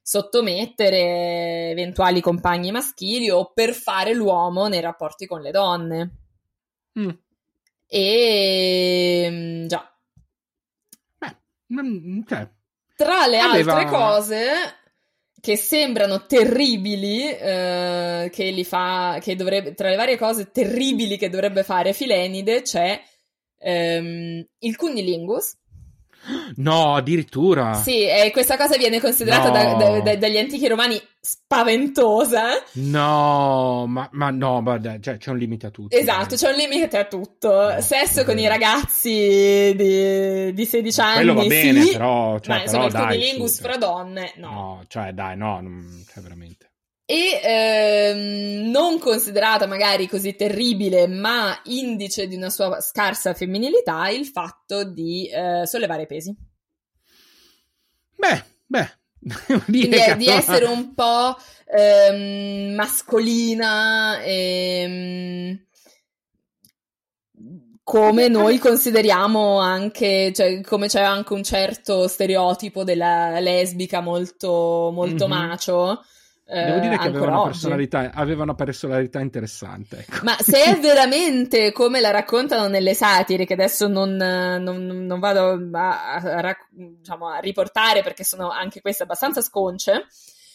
sottomettere eventuali compagni maschili o per fare l'uomo nei rapporti con le donne. Mm. E mm, già. Beh, mm, cioè, Tra le Aveva- altre cose che sembrano terribili, eh, che li fa, che dovrebbe, tra le varie cose terribili che dovrebbe fare Filenide c'è ehm, il cunnilingus. No, addirittura. Sì, e questa cosa viene considerata da- No. da- da- dagli antichi romani spaventosa. No, ma, ma no, ma cioè, c'è un limite a tutto. Esatto, c'è un limite a tutto. No, Sesso è con i ragazzi di, di 16 anni, Quello va bene, sì, però, cioè, ma insomma il però dai, cunnilingus fra donne, no. No, cioè, dai, no, cioè, veramente. E ehm, non considerata magari così terribile, ma indice di una sua scarsa femminilità, il fatto di eh, sollevare pesi. Beh, beh, (laughs) di allora- essere un po' ehm, mascolina e come noi consideriamo anche, cioè come c'è anche un certo stereotipo della lesbica molto, molto Mhm. macio. Eh, Devo dire che aveva una, aveva una personalità interessante. Ecco. Ma se è (laughs) veramente come la raccontano nelle satire, che adesso non, non- non vado a, a diciamo, a riportare perché sono anche queste abbastanza sconce,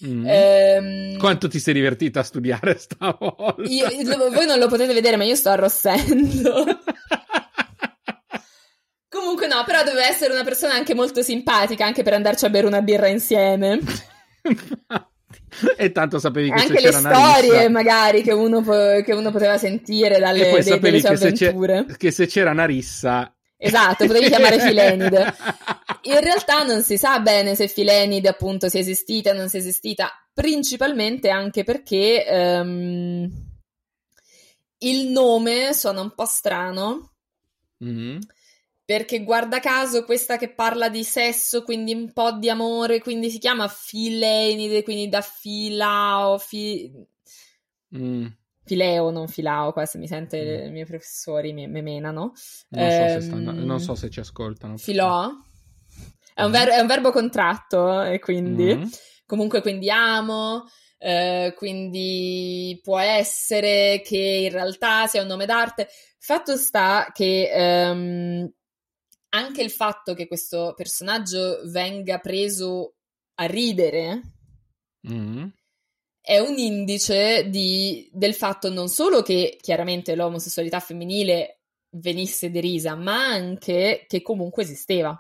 Mm. ehm, Quanto ti sei divertita a studiare stavolta? io- voi non lo potete vedere, ma io sto arrossendo. (laughs) Comunque no, però deve essere una persona anche molto simpatica, anche per andarci a bere una birra insieme. (laughs) (laughs) E tanto sapevi che Anche le storie magari che uno, po- che uno poteva sentire dalle e poi dei- delle sue che se, avventure. che se c'era una rissa Esatto, potevi chiamare (laughs) Filenide. (laughs) In realtà non si sa bene se Filenide appunto sia esistita o non sia esistita, principalmente anche perché ehm, il nome suona un po' strano, Mm. Perché guarda caso questa che parla di sesso, quindi un po' di amore, quindi si chiama Filenide, quindi da filao, fi- Mm. fileo, non filao, qua se mi sente i miei professori mi, mi menano. Non, so se stanno- Ehm, non so se ci ascoltano. Filò? È un, ver- è un verbo contratto e quindi Mm. comunque quindi amo, eh, quindi può essere che in realtà sia un nome d'arte. Fatto sta che ehm, anche il fatto che questo personaggio venga preso a ridere Mm. è un indice di- del fatto non solo che chiaramente l'omosessualità femminile venisse derisa, ma anche che comunque esisteva.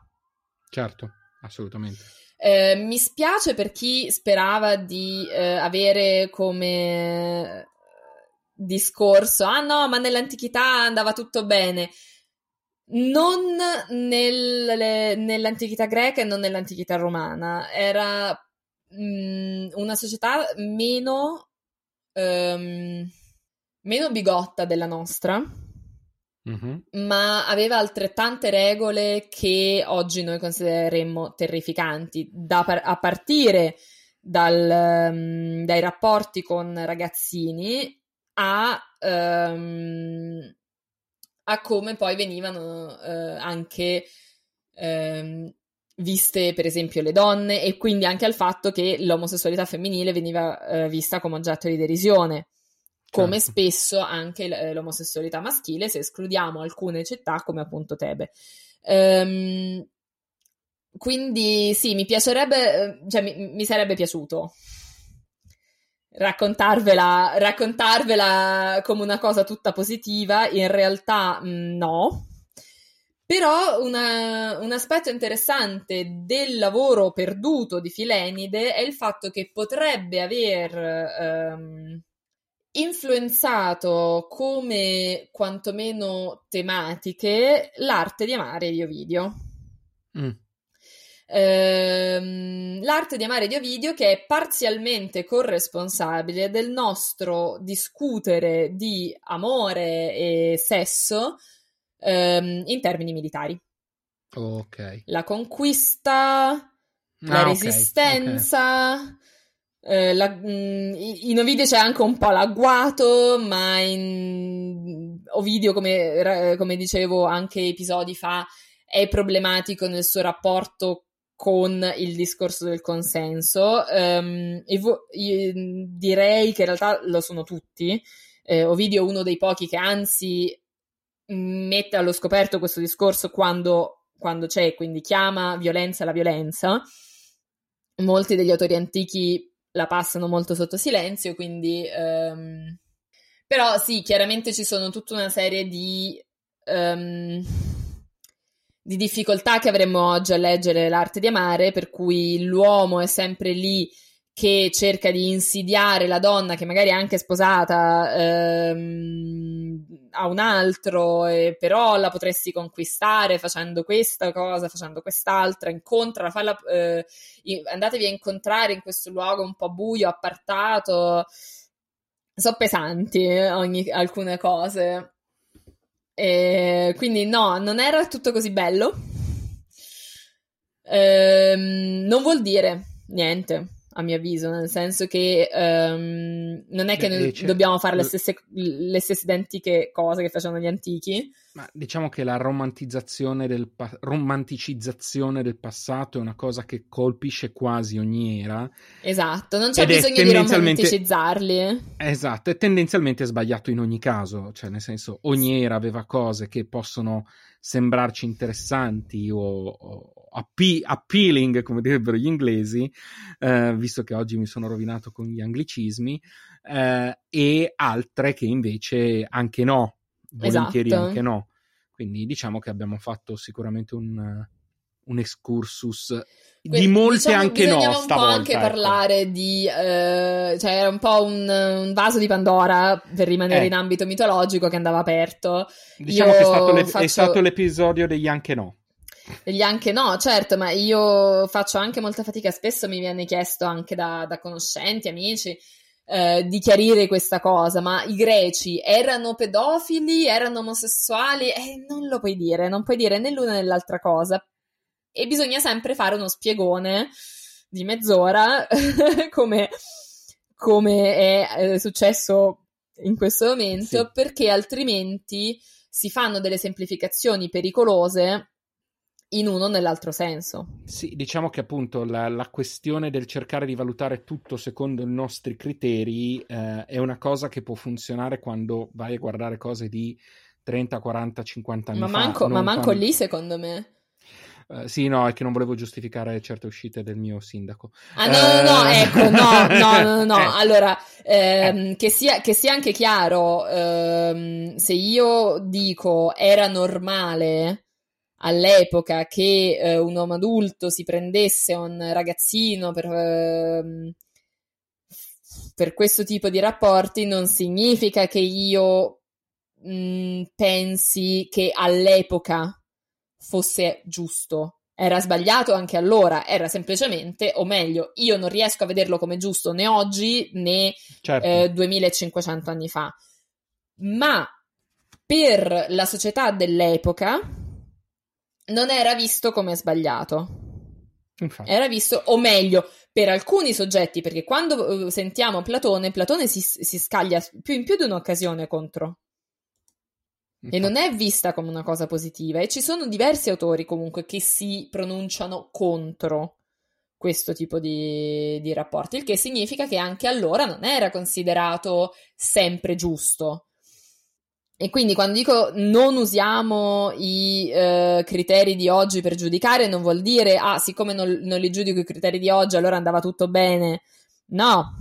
Certo, assolutamente. Eh, mi spiace per chi sperava di eh, avere come discorso, ah no, ma nell'antichità andava tutto bene. Non nel- nell'antichità greca e non nell'antichità romana. Era mm, una società meno, ehm, meno bigotta della nostra Mhm. ma aveva altrettante regole che oggi noi considereremmo terrificanti, da par- a partire dal, mm, dai rapporti con ragazzini a, ehm, a come poi venivano eh, anche ehm, viste, per esempio, le donne e quindi anche al fatto che l'omosessualità femminile veniva eh, vista come oggetto di derisione come Certo. spesso anche l- l'omosessualità maschile, se escludiamo alcune città come appunto Tebe. Ehm, quindi sì, mi piacerebbe, eh, cioè mi, mi sarebbe piaciuto raccontarvela, raccontarvela come una cosa tutta positiva, in realtà mh, no. Però una- un aspetto interessante del lavoro perduto di Filenide è il fatto che potrebbe aver ehm, influenzato come quantomeno tematiche l'arte di amare di Ovidio. Mm. Ehm, l'arte di amare di Ovidio che è parzialmente corresponsabile del nostro discutere di amore e sesso ehm, in termini militari. Ok. La conquista, Ah, la ok, resistenza. eh, la- mm, in Ovidio c'è anche un po' l'agguato, ma in Ovidio, come, come dicevo anche episodi fa, è problematico nel suo rapporto con il discorso del consenso. E vo- direi che in realtà lo sono tutti. Eh, Ovidio è uno dei pochi che anzi mette allo scoperto questo discorso quando, quando c'è, quindi chiama violenza la violenza. Molti degli autori antichi la passano molto sotto silenzio, quindi... ehm, Però sì, chiaramente ci sono tutta una serie di, ehm, di difficoltà che avremmo oggi a leggere l'arte di amare, per cui l'uomo è sempre lì che cerca di insidiare la donna che magari è anche sposata ehm, a un altro, e però la potresti conquistare facendo questa cosa, facendo quest'altra, incontra, eh, andatevi a incontrare in questo luogo un po' buio, appartato. Sono pesanti eh, ogni- alcune cose. E quindi no, non era tutto così bello. Ehm, non vuol dire niente, a mio avviso, nel senso che ehm, non è che noi c'è- dobbiamo fare le stesse, le stesse identiche cose che facevano gli antichi. Ma diciamo che la romantizzazione del, pa- romanticizzazione del passato è una cosa che colpisce quasi ogni era. Esatto, non c'è bisogno di tendenzialmente- romanticizzarli. Esatto, è tendenzialmente sbagliato in ogni caso, cioè nel senso ogni era aveva cose che possono sembrarci interessanti o, o appe- appealing, come direbbero gli inglesi, eh, visto che oggi mi sono rovinato con gli anglicismi, eh, e altre che invece anche no, volentieri Esatto. anche no. Quindi diciamo che abbiamo fatto sicuramente un, un excursus di Que- molte diciamo, anche no bisognava un stavolta. po' anche ecco. parlare di, eh, cioè era un po' un, un vaso di Pandora per rimanere Eh. in ambito mitologico che andava aperto. Diciamo Io che è stato, l'ep- è faccio- stato l'episodio degli anche no. Degli anche no, certo, ma io faccio anche molta fatica, spesso mi viene chiesto anche da, da conoscenti, amici, eh, di chiarire questa cosa, ma i greci erano pedofili, erano omosessuali? Eh, non lo puoi dire, non puoi dire né l'una né l'altra cosa. E bisogna sempre fare uno spiegone di mezz'ora, (laughs) come, come è eh, successo in questo momento, Sì. perché altrimenti si fanno delle semplificazioni pericolose in uno o nell'altro senso. Sì, diciamo che appunto la, la questione del cercare di valutare tutto secondo i nostri criteri eh, è una cosa che può funzionare quando vai a guardare cose di 30, 40, 50 anni Ma fa. manco, ma non manco quando- lì, secondo me. Eh, sì, no, è che non volevo giustificare certe uscite del mio sindaco. Ah, no, no, no, Eh. ecco, no, no, no, no. (laughs) Eh. Allora, ehm, che, sia, che sia anche chiaro, ehm, se io dico era normale all'epoca che eh, un uomo adulto si prendesse un ragazzino per, ehm, per questo tipo di rapporti, non significa che io mh, pensi che all'epoca fosse giusto. Era sbagliato anche allora, era semplicemente, o meglio, io non riesco a vederlo come giusto né oggi né Certo, eh, 2500 anni fa. Ma per la società dell'epoca non era visto come sbagliato. infatti. Era visto, o meglio, per alcuni soggetti, perché quando eh, sentiamo Platone, Platone si, si scaglia più in più di un'occasione contro. E non è vista come una cosa positiva. E ci sono diversi autori comunque che si pronunciano contro questo tipo di, di rapporti, il che significa che anche allora non era considerato sempre giusto. E quindi quando dico non usiamo i eh, criteri di oggi per giudicare, non vuol dire, ah, siccome non, non li giudico i criteri di oggi, allora andava tutto bene. No,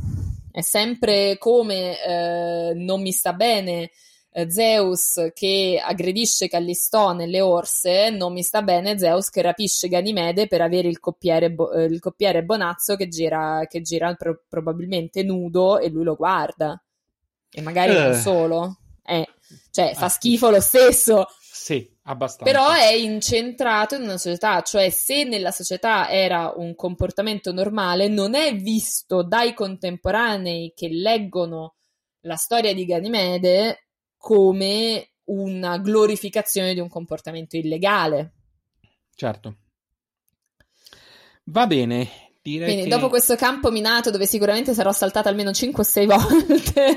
è sempre come eh, non mi sta bene eh, Zeus che aggredisce Callistò nelle orse, non mi sta bene Zeus che rapisce Ganimede per avere il coppiere, bo- eh, il coppiere Bonazzo che gira, che gira pro- probabilmente nudo e lui lo guarda. E magari non Eh. solo. Eh, cioè, fa Ah, schifo lo stesso. Sì, abbastanza. Però è incentrato in una società, cioè se nella società era un comportamento normale, non è visto dai contemporanei che leggono la storia di Ganimede come una glorificazione di un comportamento illegale. Certo. Va bene. Direi Quindi che... dopo questo campo minato dove sicuramente sarò saltata almeno 5 o 6 (laughs) volte.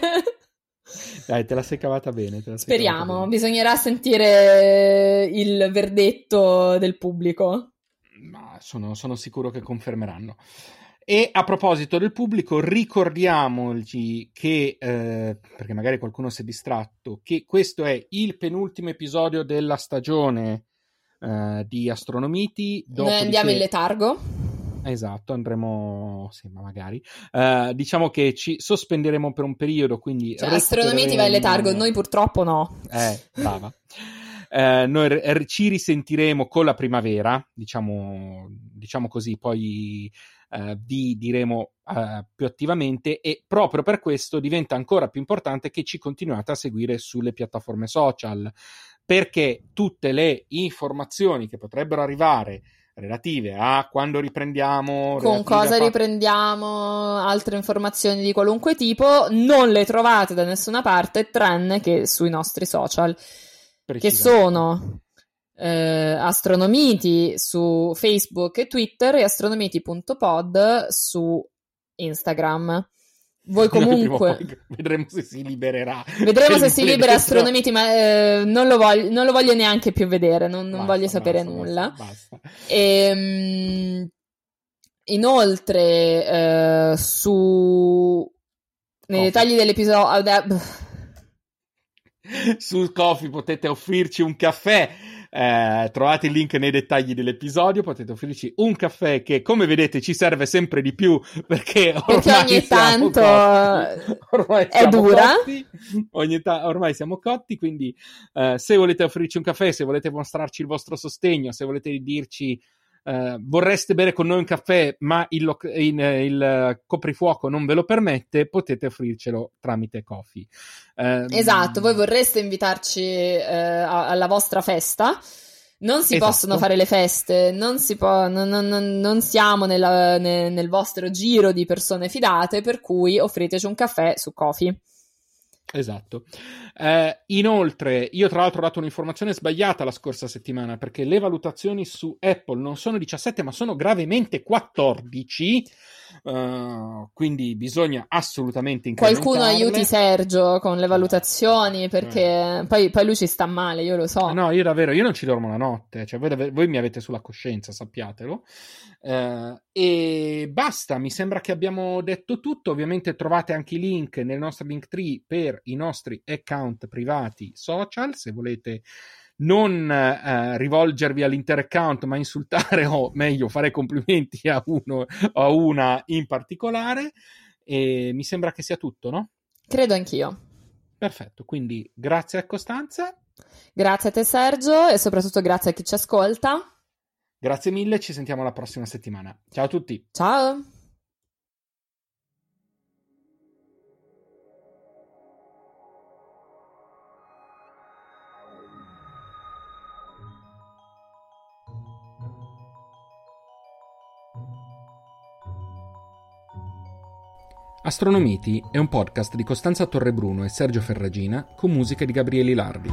Dai, te la sei cavata bene. Sei Speriamo, cavata bene. bisognerà sentire il verdetto del pubblico. Ma sono, sono sicuro che confermeranno. E a proposito del pubblico, ricordiamoci che, eh, perché magari qualcuno si è distratto, che questo è il penultimo episodio della stagione eh, di Astronomiti. Noi andiamo in letargo. Esatto, andremo, sì, ma magari. Uh, diciamo che ci sospenderemo per un periodo, quindi... Cioè, Astronomiti va in letargo, noi purtroppo no. Eh, brava. Uh, noi r- ci risentiremo con la primavera, diciamo, diciamo così, poi uh, vi diremo più attivamente e proprio per questo diventa ancora più importante che ci continuate a seguire sulle piattaforme social, perché tutte le informazioni che potrebbero arrivare relative a quando riprendiamo. Con cosa riprendiamo, altre informazioni di qualunque tipo, non le trovate da nessuna parte tranne che sui nostri social, che sono eh, Astronomiti su Facebook e Twitter e astronomiti.pod su Instagram. Voi (laughs) comunque vedremo se si libererà. Vedremo se si libera Astronomiti, ma eh, non, lo voglio, non, lo voglio, neanche più vedere. Non, non basta, voglio sapere basta, nulla. Basta, e, ehm, inoltre, eh, su nei Coffee. dettagli dell'episodio. Su Coffee potete offrirci un caffè. Eh, trovate il link nei dettagli dell'episodio. Potete offrirci un caffè che, come vedete, ci serve sempre di più (laughs) perché, perché ogni tanto (laughs) ormai è dura. Cotti. Ogni ta- ormai siamo cotti. Quindi, eh, se volete offrirci un caffè, se volete mostrarci il vostro sostegno, se volete dirci. Uh, vorreste bere con noi un caffè, ma il, lo- in, uh, il coprifuoco non ve lo permette, potete offrircelo tramite Coffee. Uh, esatto, voi vorreste invitarci a- alla vostra festa. Non si esatto. possono fare le feste, non, si può, non, non, non siamo nella, ne, nel vostro giro di persone fidate, per cui offriteci un caffè su Coffee. Esatto. Eh, inoltre, io tra l'altro ho dato un'informazione sbagliata la scorsa settimana perché le valutazioni su Apple non sono 17 ma sono gravemente 14. Uh, quindi bisogna assolutamente qualcuno aiuti Sergio con le valutazioni perché eh. poi, poi, lui ci sta male io lo so no io davvero io non ci dormo la notte cioè voi, voi mi avete sulla coscienza sappiatelo uh, e basta mi sembra che abbiamo detto tutto ovviamente trovate anche i link nel nostro link tree per i nostri account privati social se volete non eh, rivolgervi all'intero account, ma insultare o meglio fare complimenti a uno o a una in particolare. E mi sembra che sia tutto, no? Credo anch'io. Perfetto, quindi grazie a Costanza. Grazie a te Sergio e soprattutto grazie a chi ci ascolta. Grazie mille, ci sentiamo la prossima settimana. Ciao a tutti. Ciao. Astronomiti è un podcast di Costanza Torrebruno e Sergio Ferragina con musiche di Gabriele Lardi.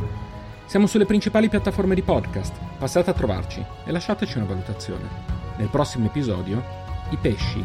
Siamo sulle principali piattaforme di podcast, passate a trovarci e lasciateci una valutazione. Nel prossimo episodio, i pesci